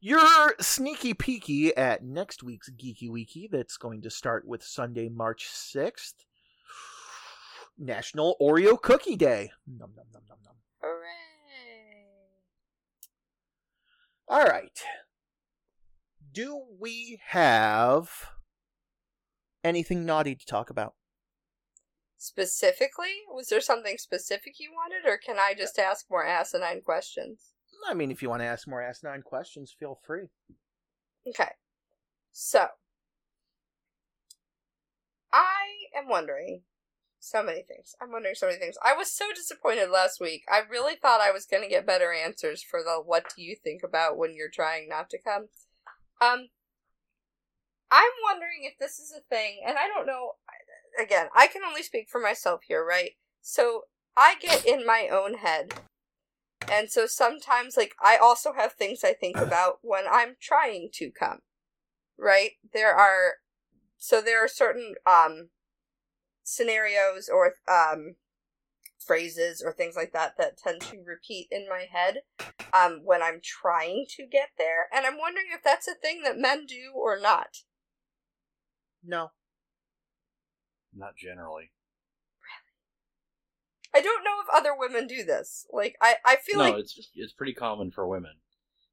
Your sneaky peeky at next week's Geeky Weeky that's going to start with Sunday, March 6th. National Oreo Cookie Day. Num, num, num, num, num. Hooray! All right. Do we have anything naughty to talk about? Specifically? Was there something specific you wanted, or can I just ask more asinine questions? I mean, if you want to ask more Ask Nine questions, feel free. Okay. So, I am wondering so many things. I'm wondering so many things. I was so disappointed last week. I really thought I was going to get better answers for the what do you think about when you're trying not to come. Um, I'm wondering if this is a thing, and I don't know. Again, I can only speak for myself here, right? So I get in my own head. And so sometimes, like, I also have things I think about when I'm trying to come right there are so there are certain um scenarios or um phrases or things like that that tend to repeat in my head um when i'm trying to get there and i'm wondering if that's a thing that men do or not No. Not generally. I don't know if other women do this like i i feel no, like it's it's pretty common for women.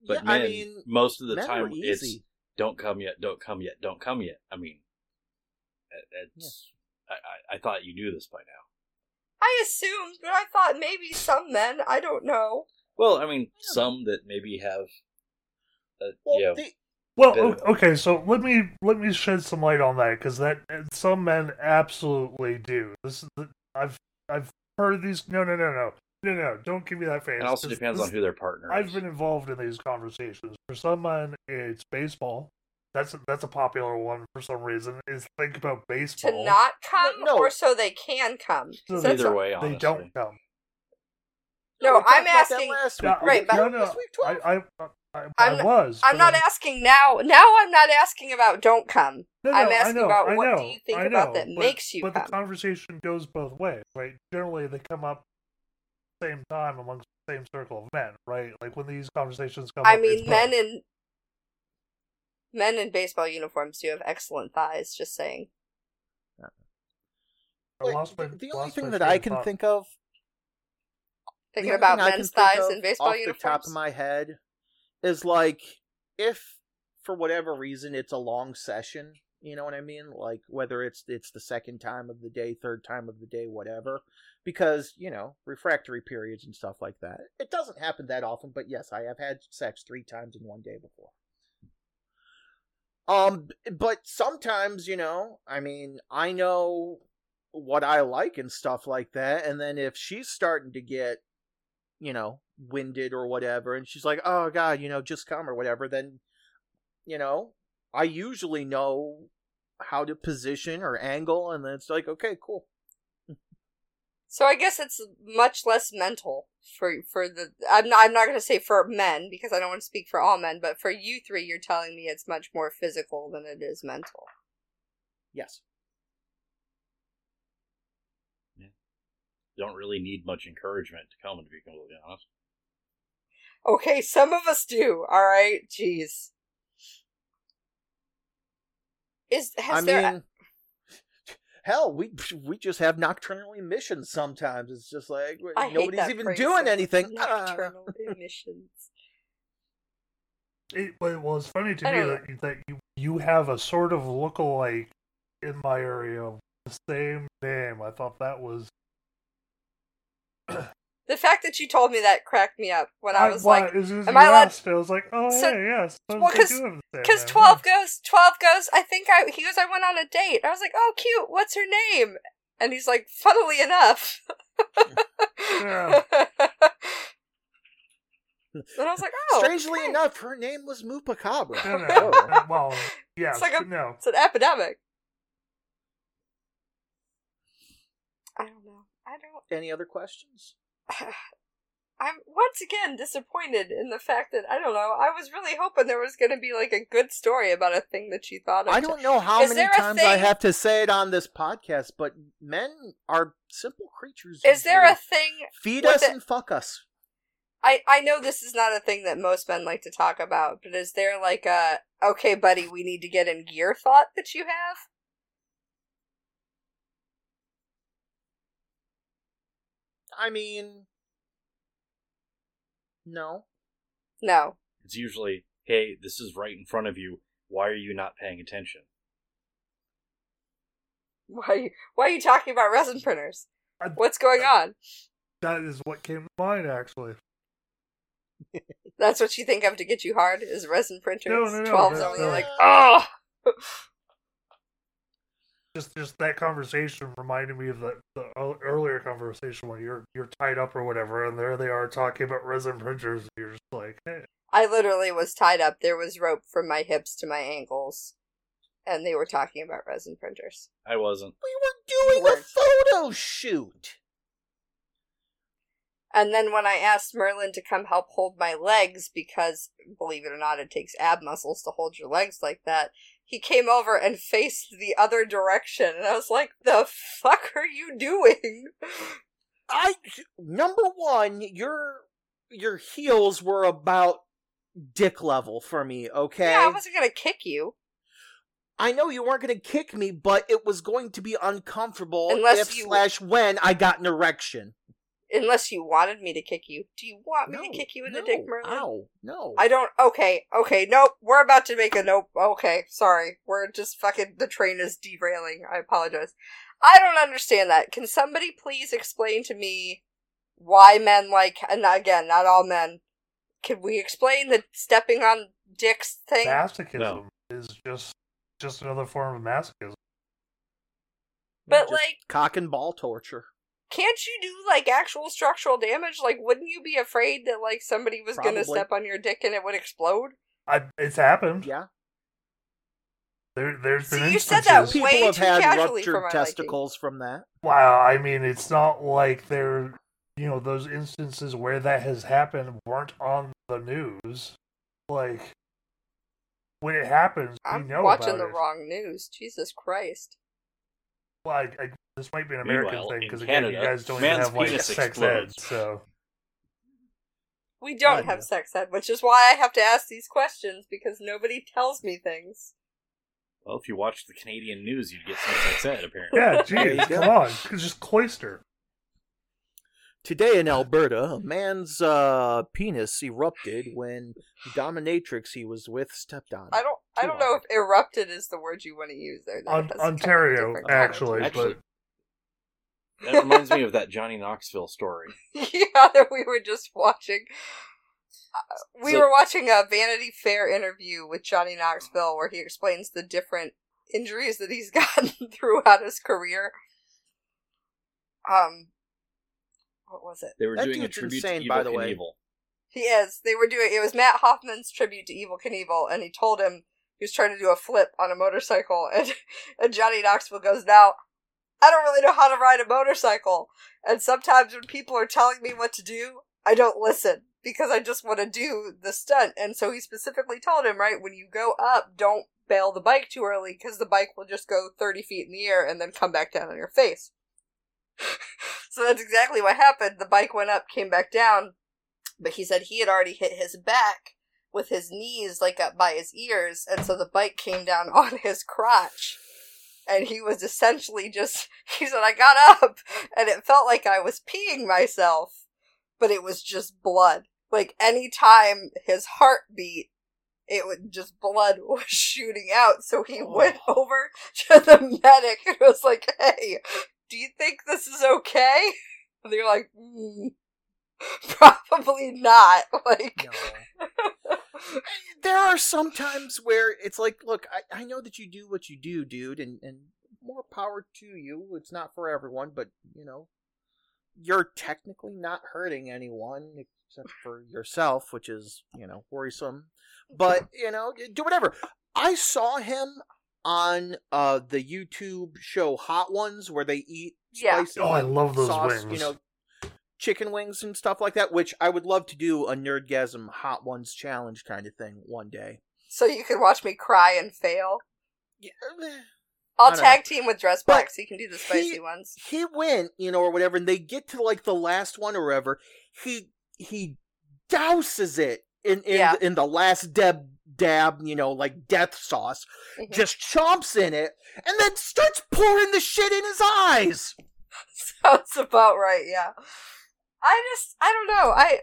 But Yeah, men, I mean, most of the time, it's don't come yet, don't come yet, don't come yet. I mean, it- it's. I, I, I thought you knew this by now. i assumed but i thought maybe some men i don't know Well, I mean, some that maybe have. Uh, Well, yeah, the- Well, bit o- of- okay, so let me let me shed some light on that because that some men absolutely do. This is the, I've I've heard these. No, no, no, no, no, no. Don't give me that face. it also depends this- on who their partner I've is. been involved in these conversations. For someone, it's baseball. That's a, that's a popular one for some reason. Is think about baseball to not come No. or so they can come So That's Either a- way, they honestly. don't come. no we talked i'm asking last Yeah, week. Right, but- no, no, This week, 12. I, I, I, I I'm- was. I'm not asking now. Now I'm not asking about don't come. No, no, I'm asking know, about I what do you think I about that but- makes you But come. the conversation goes both ways, right? Generally, they come up same time amongst the same circle of men, right? Like when these conversations come up, I up. mean, men both. in men in baseball uniforms do have excellent thighs. Just saying. I lost my- the, the only lost thing that I can thought. think of Thinking about thing I can men's thighs in baseball off uniforms. the top of my head is like if for whatever reason it's a long session you know what i mean? Like whether it's it's the second time of the day third time of the day whatever. Because you know refractory periods and stuff like that. It doesn't happen that often but yes i have had sex three times in one day before. Um but sometimes you know i mean i know what i like and stuff like that and then if she's starting to get you know, winded or whatever, and she's like, "Oh God, you know, just come or whatever," then, you know, I usually know how to position or angle, and then it's like, okay, cool. So I guess it's much less mental for for the. I'm not. I'm not going to say for men because I don't want to speak for all men, but for you three, you're telling me it's much more physical than it is mental. Yes. Don't really need much encouragement to come, to be completely honest. Okay, some of us do. All right, jeez. Is has I there? mean, hell, we we just have nocturnal emissions sometimes. It's just like I nobody's even phrase doing anything. much. Ah. Nocturnal emissions. It, but well, it's funny to I me don't that, that you you have a sort of look-alike in my area of the same name. I thought that was The fact that you told me that cracked me up when I was why- like, as soon as am you I allowed- asked, I was like, oh So- yeah, yes. well, Well, 'cause- because 12 goes, 12 goes, I think I, he goes, I went on a date. I was like, oh, cute, what's her name? And he's like, funnily enough. Yeah. and I was like, oh. Strangely okay. enough, her name was Moopacabra. No, no, oh. no, well, yes, like a- no. It's an epidemic. I don't know. I don't. Any other questions? I'm once again disappointed in the fact that I don't know. I was really hoping there was going to be like a good story about a thing that you thought of. I don't know how Is many times I have to say it on this podcast, but men are simple creatures. Is there a thing? feed us it- and fuck us? I I know this is not a thing that most men like to talk about, but is there like a okay, buddy, we need to get in gear thought that you have? I mean, no. No. It's usually, hey, this is right in front of you. Why are you not paying attention? Why why are you talking about resin printers? I- What's going on? That is what came to mind, actually. That's what you think of to get you hard is resin printers. No, no, no, 12's no, only no. like, oh. Just, just that conversation reminded me of the, the earlier conversation where you're you're tied up or whatever, and there they are talking about resin printers. And you're just like, hey, I literally was tied up. There was rope from my hips to my ankles, and they were talking about resin printers. I wasn't. We were doing a photo shoot. And then when I asked Merlin to come help hold my legs, because believe it or not, it takes ab muscles to hold your legs like that, he came over and faced the other direction. And I was like, the fuck are you doing? I number one, your your heels were about dick level for me. Okay, Yeah, I wasn't gonna kick you. I know you weren't to kick me, but it was going to be uncomfortable Unless if you- slash when I got an erection. Unless you wanted me to kick you. Do you want me no, to kick you in no, the dick, Merlin? Ow, no. I don't. Okay, okay, nope. We're about to make a nope. Okay, sorry. We're just fucking. The train is derailing. I apologize. I don't understand that. Can somebody please explain to me why men like. And again, not all men. Can we explain the stepping on dicks thing? masochism No. is just just another form of masochism. but, Just like, cock and ball torture. Can't you do, like, actual structural damage? Like, wouldn't you be afraid that, like, somebody was gonna step on your dick and it would explode? I, it's happened. Yeah, There, there's been See, you instances. said that people way have too had casually ruptured my liking. testicles from that. Wow, I mean, it's not like there, you know, those instances where that has happened weren't on the news. Like, when it happens, I'm know watching about the it. wrong news. Jesus Christ. Well, I, I, this might be an American Meanwhile, thing because again, you guys don't even have like penis sex ed, so We don't have sex ed, which is why I have to ask these questions because nobody tells me things. Well, if you watched the Canadian news, you'd get some sex ed, apparently. yeah, There geez, come on, it's just cloister. Today in Alberta, a man's uh, penis erupted when the dominatrix he was with stepped on. I don't. I don't know if erupted is the word you want to use there. That On, has kind of Ontario, actually, Actually- but That reminds me of that Johnny Knoxville story. yeah, that we were just watching. Uh, we So- were watching a Vanity Fair interview with Johnny Knoxville where he explains the different injuries that he's gotten throughout his career. Um, what was it? They were That doing a tribute insane, to by Evil the way. He is. They were doing. It was Mat Hoffman's tribute to Evil Knievel, and he told him he was trying to do a flip on a motorcycle, and and Johnny Knoxville goes, "Now, I don't really know how to ride a motorcycle. And sometimes when people are telling me what to do, I don't listen because I just want to do the stunt. And so he specifically told him, right, when you go up, don't bail the bike too early because the bike will just go 30 feet in the air and then come back down on your face. so that's exactly what happened. The bike went up, came back down, but he said he had already hit his back with his knees like up by his ears, and so the bike came down on his crotch. And he was essentially just, he said, I got up and it felt like I was peeing myself, but it was just blood. Like anytime his heart beat, it would just blood was shooting out. So he Oh. went over to the medic and was like, Hey, do you think this is okay? And they're like, mm, probably not. Like, No. There are some times where it's like, look, I, I know that you do what you do, dude, and, and more power to you. It's not for everyone, but, you know, you're technically not hurting anyone except for yourself, which is, you know, worrisome. But, you know, do whatever. I saw him on uh the YouTube show Hot Ones where they eat Yeah. spicy Oh, I love those sauce, wings. you know, chicken wings and stuff like that, which I would love to do a Nerdgasm Hot Ones challenge kind of thing one day. so you can watch me cry and fail. Yeah. I'll tag team with Dressbox. But Black so you can do the spicy he- ones. he went, you know, or whatever, and they get to like the last one or whatever. He he douses it in in, Yeah. in the last dab dab, you know, like death sauce. Mhm. Just chomps in it, and then starts pouring the shit in his eyes. Sounds about right, yeah. I just, I don't know. I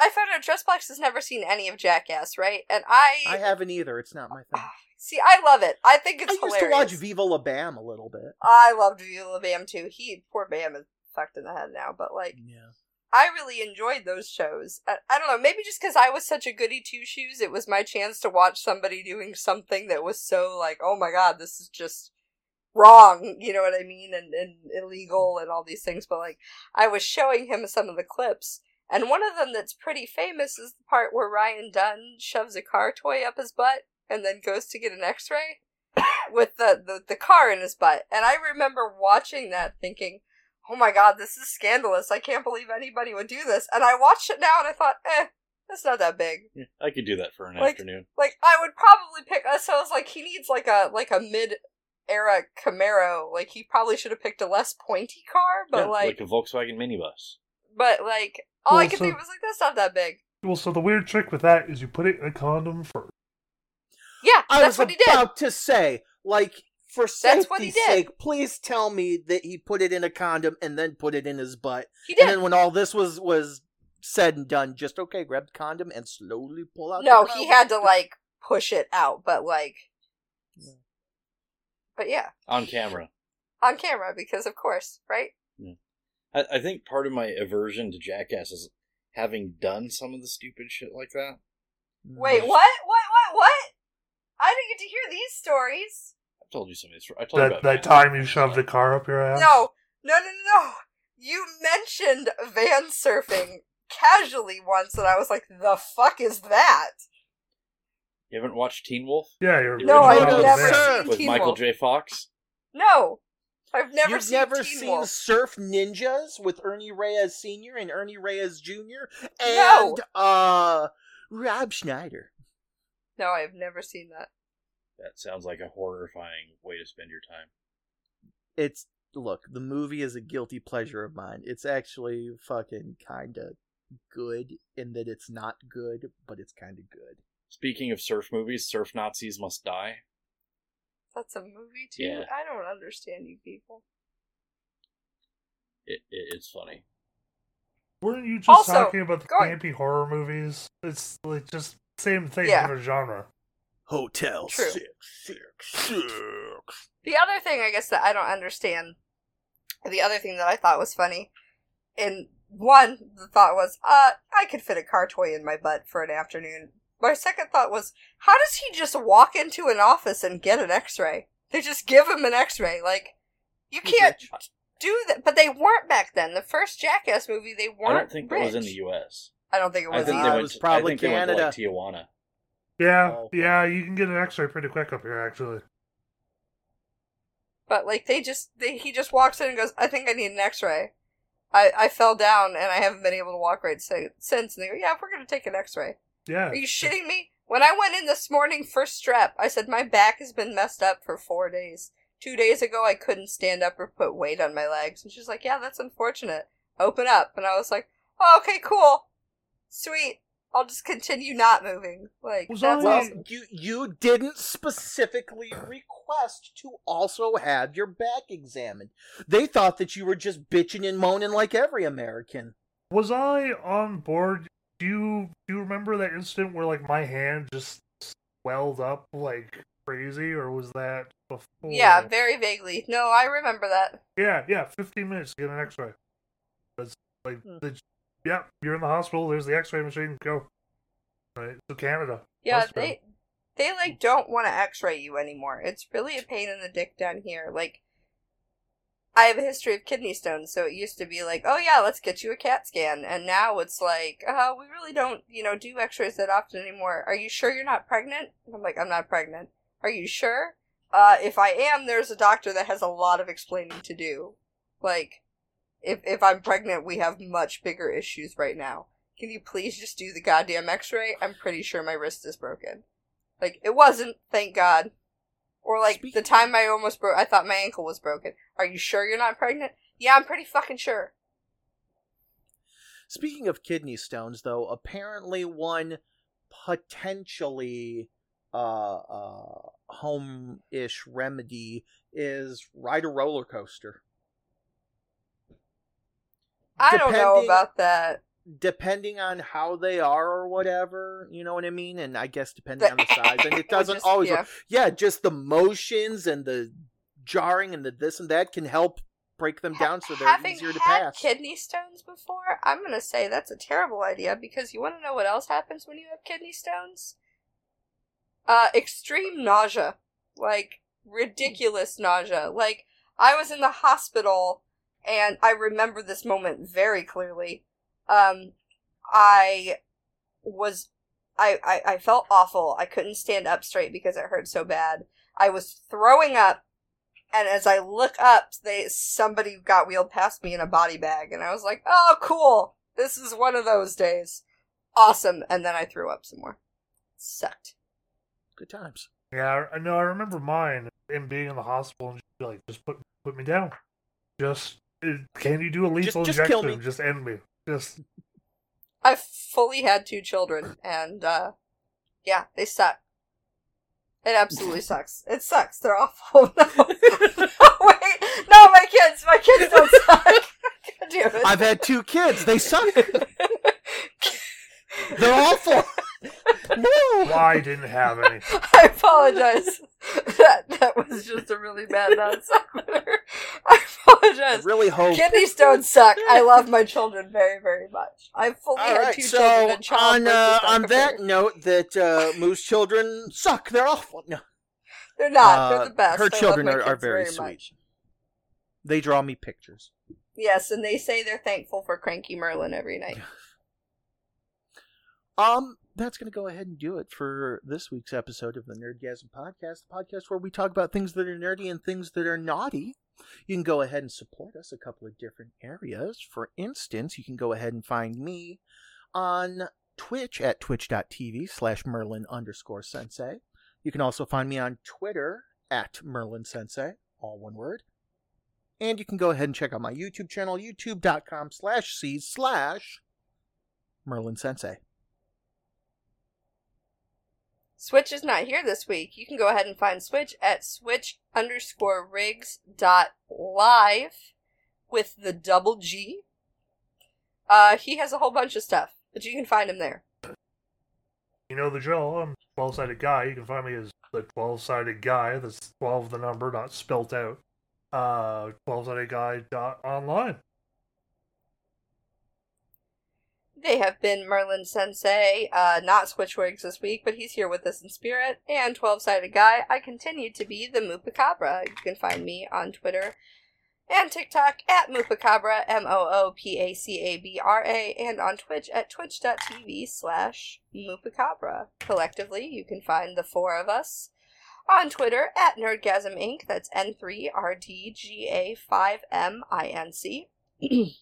I found out Dressbox has never seen any of Jackass, right? And I, I haven't either. It's not my thing. see, I love it. I think it's I used hilarious. to watch Viva La Bam a little bit. I loved Viva La Bam too. He, poor Bam, is fucked in the head now, but like, Yeah. I really enjoyed those shows. I, I don't know, maybe just because I was such a goody two shoes, it was my chance to watch somebody doing something that was so like, oh my god, this is just wrong, you know what I mean, and, and illegal and all these things. But like, I was showing him some of the clips, and one of them that's pretty famous is the part where Ryan Dunn shoves a car toy up his butt and then goes to get an x ray with the, the, the car in his butt. And I remember watching that thinking, oh my god, this is scandalous. I can't believe anybody would do this. And I watched it now and I thought, eh, that's not that big. Yeah, I could do that for an Like- afternoon. Like I would probably pick. So I was like, he needs like a like a mid era Camaro. Like he probably should have picked a less pointy car. But Yeah, like, like a Volkswagen minibus. but like, all I Well, could so- think was like, that's not that big. Well, so the weird trick with that is you put it in a condom first. I Yeah, that's was what he did. about to say, like, for That's what he safety's did. sake, please tell me that he put it in a condom and then put it in his butt. He did. And then when all this was was said and done, just okay, grab the condom and slowly pull out. No, the he had to like push it out, but like, but yeah, On camera. on camera because of course, right? I, I think part of my aversion to Jackass is having done some of the stupid shit like that. Wait, mm. what? What? What? What? I didn't get to hear these stories. I've told you some of these. I told you about that time you shoved the car up your ass. No, no, no, no, no. You mentioned van surfing casually once, and I was like, "The fuck is that?" You haven't watched Teen Wolf Yeah, you're. No, you're I've never van. seen with Teen Michael Wolf. J. Fox? No, I've never You've seen never Teen seen Wolf. Surf Ninjas with Ernie Reyes Sr. and Ernie Reyes Jr. No. and uh Rob Schneider. No, I have never seen that. That sounds like a horrifying way to spend your time. It's look, the movie is a guilty pleasure of mine. It's actually fucking kind of good in that it's not good, but it's kind of good. Speaking of surf movies, Surf Nazis Must Die. That's a movie too. Yeah. I don't understand you people. It, it it's funny. Weren't you just Also, talking about the going- campy horror movies? It's like just same thing, Yeah. different genre. Hotel True. six six six. The other thing I guess that I don't understand, the other thing that I thought was funny, in one, the thought was, uh, I could fit a car toy in my butt for an afternoon. My second thought was, how does he just walk into an office and get an x-ray? They just give him an x-ray. Like, you He's can't rich. do that. But they weren't back then. The first Jackass movie, they weren't I don't think that was in the U.S. I don't think it I was think Uh, they it went. was to- probably I think they went to like Canada. Tijuana. Yeah, Oh. yeah, you can get an X-ray pretty quick up here, actually. But like they just they, he just walks in and goes, "I think I need an X-ray." I I fell down and I haven't been able to walk right since. And they go, "Yeah, we're gonna take an X-ray." Yeah. Are you shitting me? When I went in this morning for strep, I said my back has been messed up for four days. Two days ago, I couldn't stand up or put weight on my legs, and she's like, "Yeah, that's unfortunate. Open up." And I was like, "Oh, okay, cool, sweet. I'll just continue not moving." Like Was that's I- Well, awesome. you you didn't specifically request to also have your back examined. They thought that you were just bitching and moaning like every American. Was I on board? Do you do you remember that instant where like my hand just swelled up like crazy, or was that before? Yeah, very vaguely. No, I remember that. yeah, yeah. Fifteen minutes to get an X-ray. That's like Hmm. the, yeah. You're in the hospital. There's the X-ray machine. Go. Right to Canada. Yeah, Must they they like don't want to X-ray you anymore. It's really a pain in the dick down here. Like, I have a history of kidney stones, so it used to be like, oh yeah, let's get you a CAT scan, and now it's like, uh, we really don't, you know, do X-rays that often anymore. Are you sure you're not pregnant? I'm like, I'm not pregnant. Are you sure? Uh, if I am, there's a doctor that has a lot of explaining to do. Like, if if I'm pregnant, we have much bigger issues right now. Can you please just do the goddamn x-ray? I'm pretty sure my wrist is broken. Like, it wasn't, thank God. Or like, Speak- the time I almost broke, I thought my ankle was broken. Are you sure you're not pregnant? Yeah, I'm pretty fucking sure. Speaking of kidney stones, though, apparently one potentially uh, uh, home-ish remedy is ride a roller coaster. I don't know about that. Depending on how they are or whatever, you know what I mean, and I guess depending on the size, and it doesn't is- always. yeah. work. Yeah, just the motions and the jarring and the this and that can help break them down so they're Having easier to had pass. kidney stones before, I'm gonna say that's a terrible idea because you want to know what else happens when you have kidney stones? Uh, extreme nausea, like ridiculous nausea. Like I was in the hospital, and I remember this moment very clearly. Um, I was, I, I, I felt awful. I couldn't stand up straight because it hurt so bad. I was throwing up and as I look up, they somebody got wheeled past me in a body bag, and I was like, "Oh, cool! This is one of those days, awesome!" And then I threw up some more. Sucked. Good times. Yeah, I know. I remember mine and being in the hospital and just like, just put put me down. Just can you do a lethal just kill injection? me. Just end me. Just I've fully had two children, and uh, yeah, they suck. It absolutely sucks. It sucks. They're awful. No, wait, no, my kids, my kids don't suck. God damn it. I've had two kids. They suck. They're awful. No. well, I didn't have any. I apologize. That that was just a really bad non sequitur. I I apologize. really hope. Kidney stones suck. I love my children very, very much. I've fully All had right, two so children and on childbirth uh, on that note, that uh, Moose children suck. They're awful. No, they're not. Uh, they're the best. Her I children are, are very, very sweet. much. They draw me pictures. Yes, and they say they're thankful for Cranky Merlin every night. Um, that's going to go ahead and do it for this week's episode of the Nerdgasm Podcast, the podcast where we talk about things that are nerdy and things that are naughty. You can go ahead and support us a couple of different areas. For instance, you can go ahead and find me on Twitch at twitch.tv slash Merlin underscore sensei. You can also find me on Twitter at Merlin Sensei, all one word. And you can go ahead and check out my YouTube channel, youtube.com slash c slash Merlin Sensei. Switch is not here this week. You can go ahead and find Switch at switch underscore riggs dot live with the double G. Uh, he has a whole bunch of stuff, but you can find him there. You know the drill. I'm a 12 sided guy. You can find me as the 12 sided guy. That's 12 the number, not spelt out. Uh, 12 sided guy dot online. They have been Merlin Sensei, uh, not Switch Riggs this week, but he's here with us in spirit, and 12 Sided Guy. I continue to be the Moopacabra. You can find me on Twitter and TikTok at Moopacabra, M O O P A C A B R A, and on Twitch at twitch.tv slash Moopacabra. Collectively, you can find the four of us on Twitter at Nerdgasm Inc. That's N3RDGA5MINC.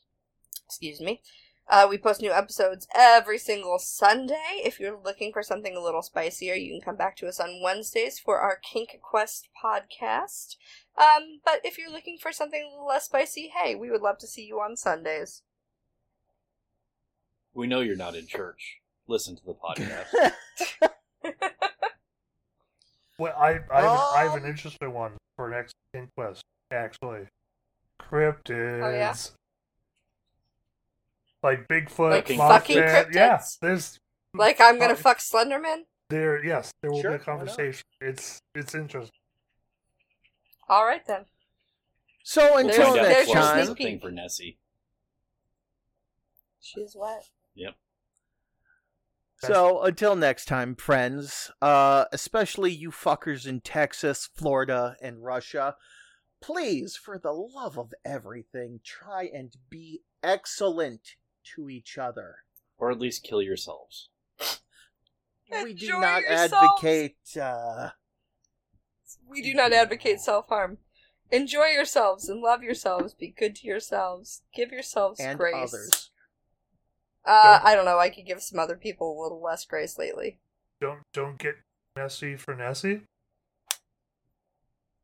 Excuse me. Uh, we post new episodes every single Sunday. If you're looking for something a little spicier, you can come back to us on Wednesdays for our Kink Quest podcast. Um, but if you're looking for something a little less spicy, hey, we would love to see you on Sundays. We know you're not in church. Listen to the podcast. Well, I I have, I have an Um, interesting one for next Kink Quest, Actually, cryptids. Oh, yeah? Like Bigfoot, Like Mothman. fucking Yeah, cryptids? there's like, I'm gonna Uh, fuck Slenderman? there. Yes, there will Sure, be a conversation. It's it's interesting. Alright then. So until Find out next time, is sneak a thing for Nessie. She's wet. Yep. So until next time, friends, uh, especially you fuckers in Texas, Florida, and Russia, please, for the love of everything, try and be excellent to each other. Or at least kill yourselves. We do Enjoy not yourselves. advocate. Uh, We do not advocate self harm. Enjoy yourselves and love yourselves. Be good to yourselves. Give yourselves and grace. others. Uh, Don't- I don't know. I could give some other people a little less grace lately. Don't don't get messy for Nessie.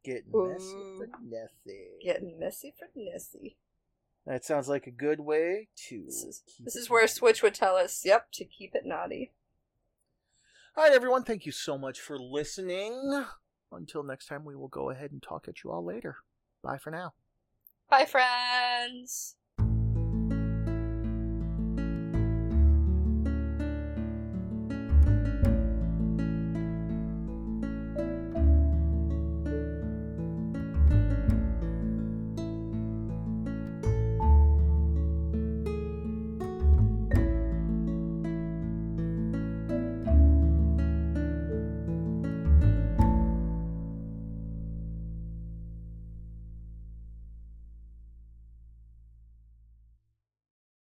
Get messy Ooh. for Nessie. Getting messy for Nessie. That sounds like a good way to. This is this is where. Switch would tell us, "Yep, to keep it naughty." All right, everyone. Thank you so much for listening. Until next time, we will go ahead and talk at you all later. Bye for now. Bye, friends.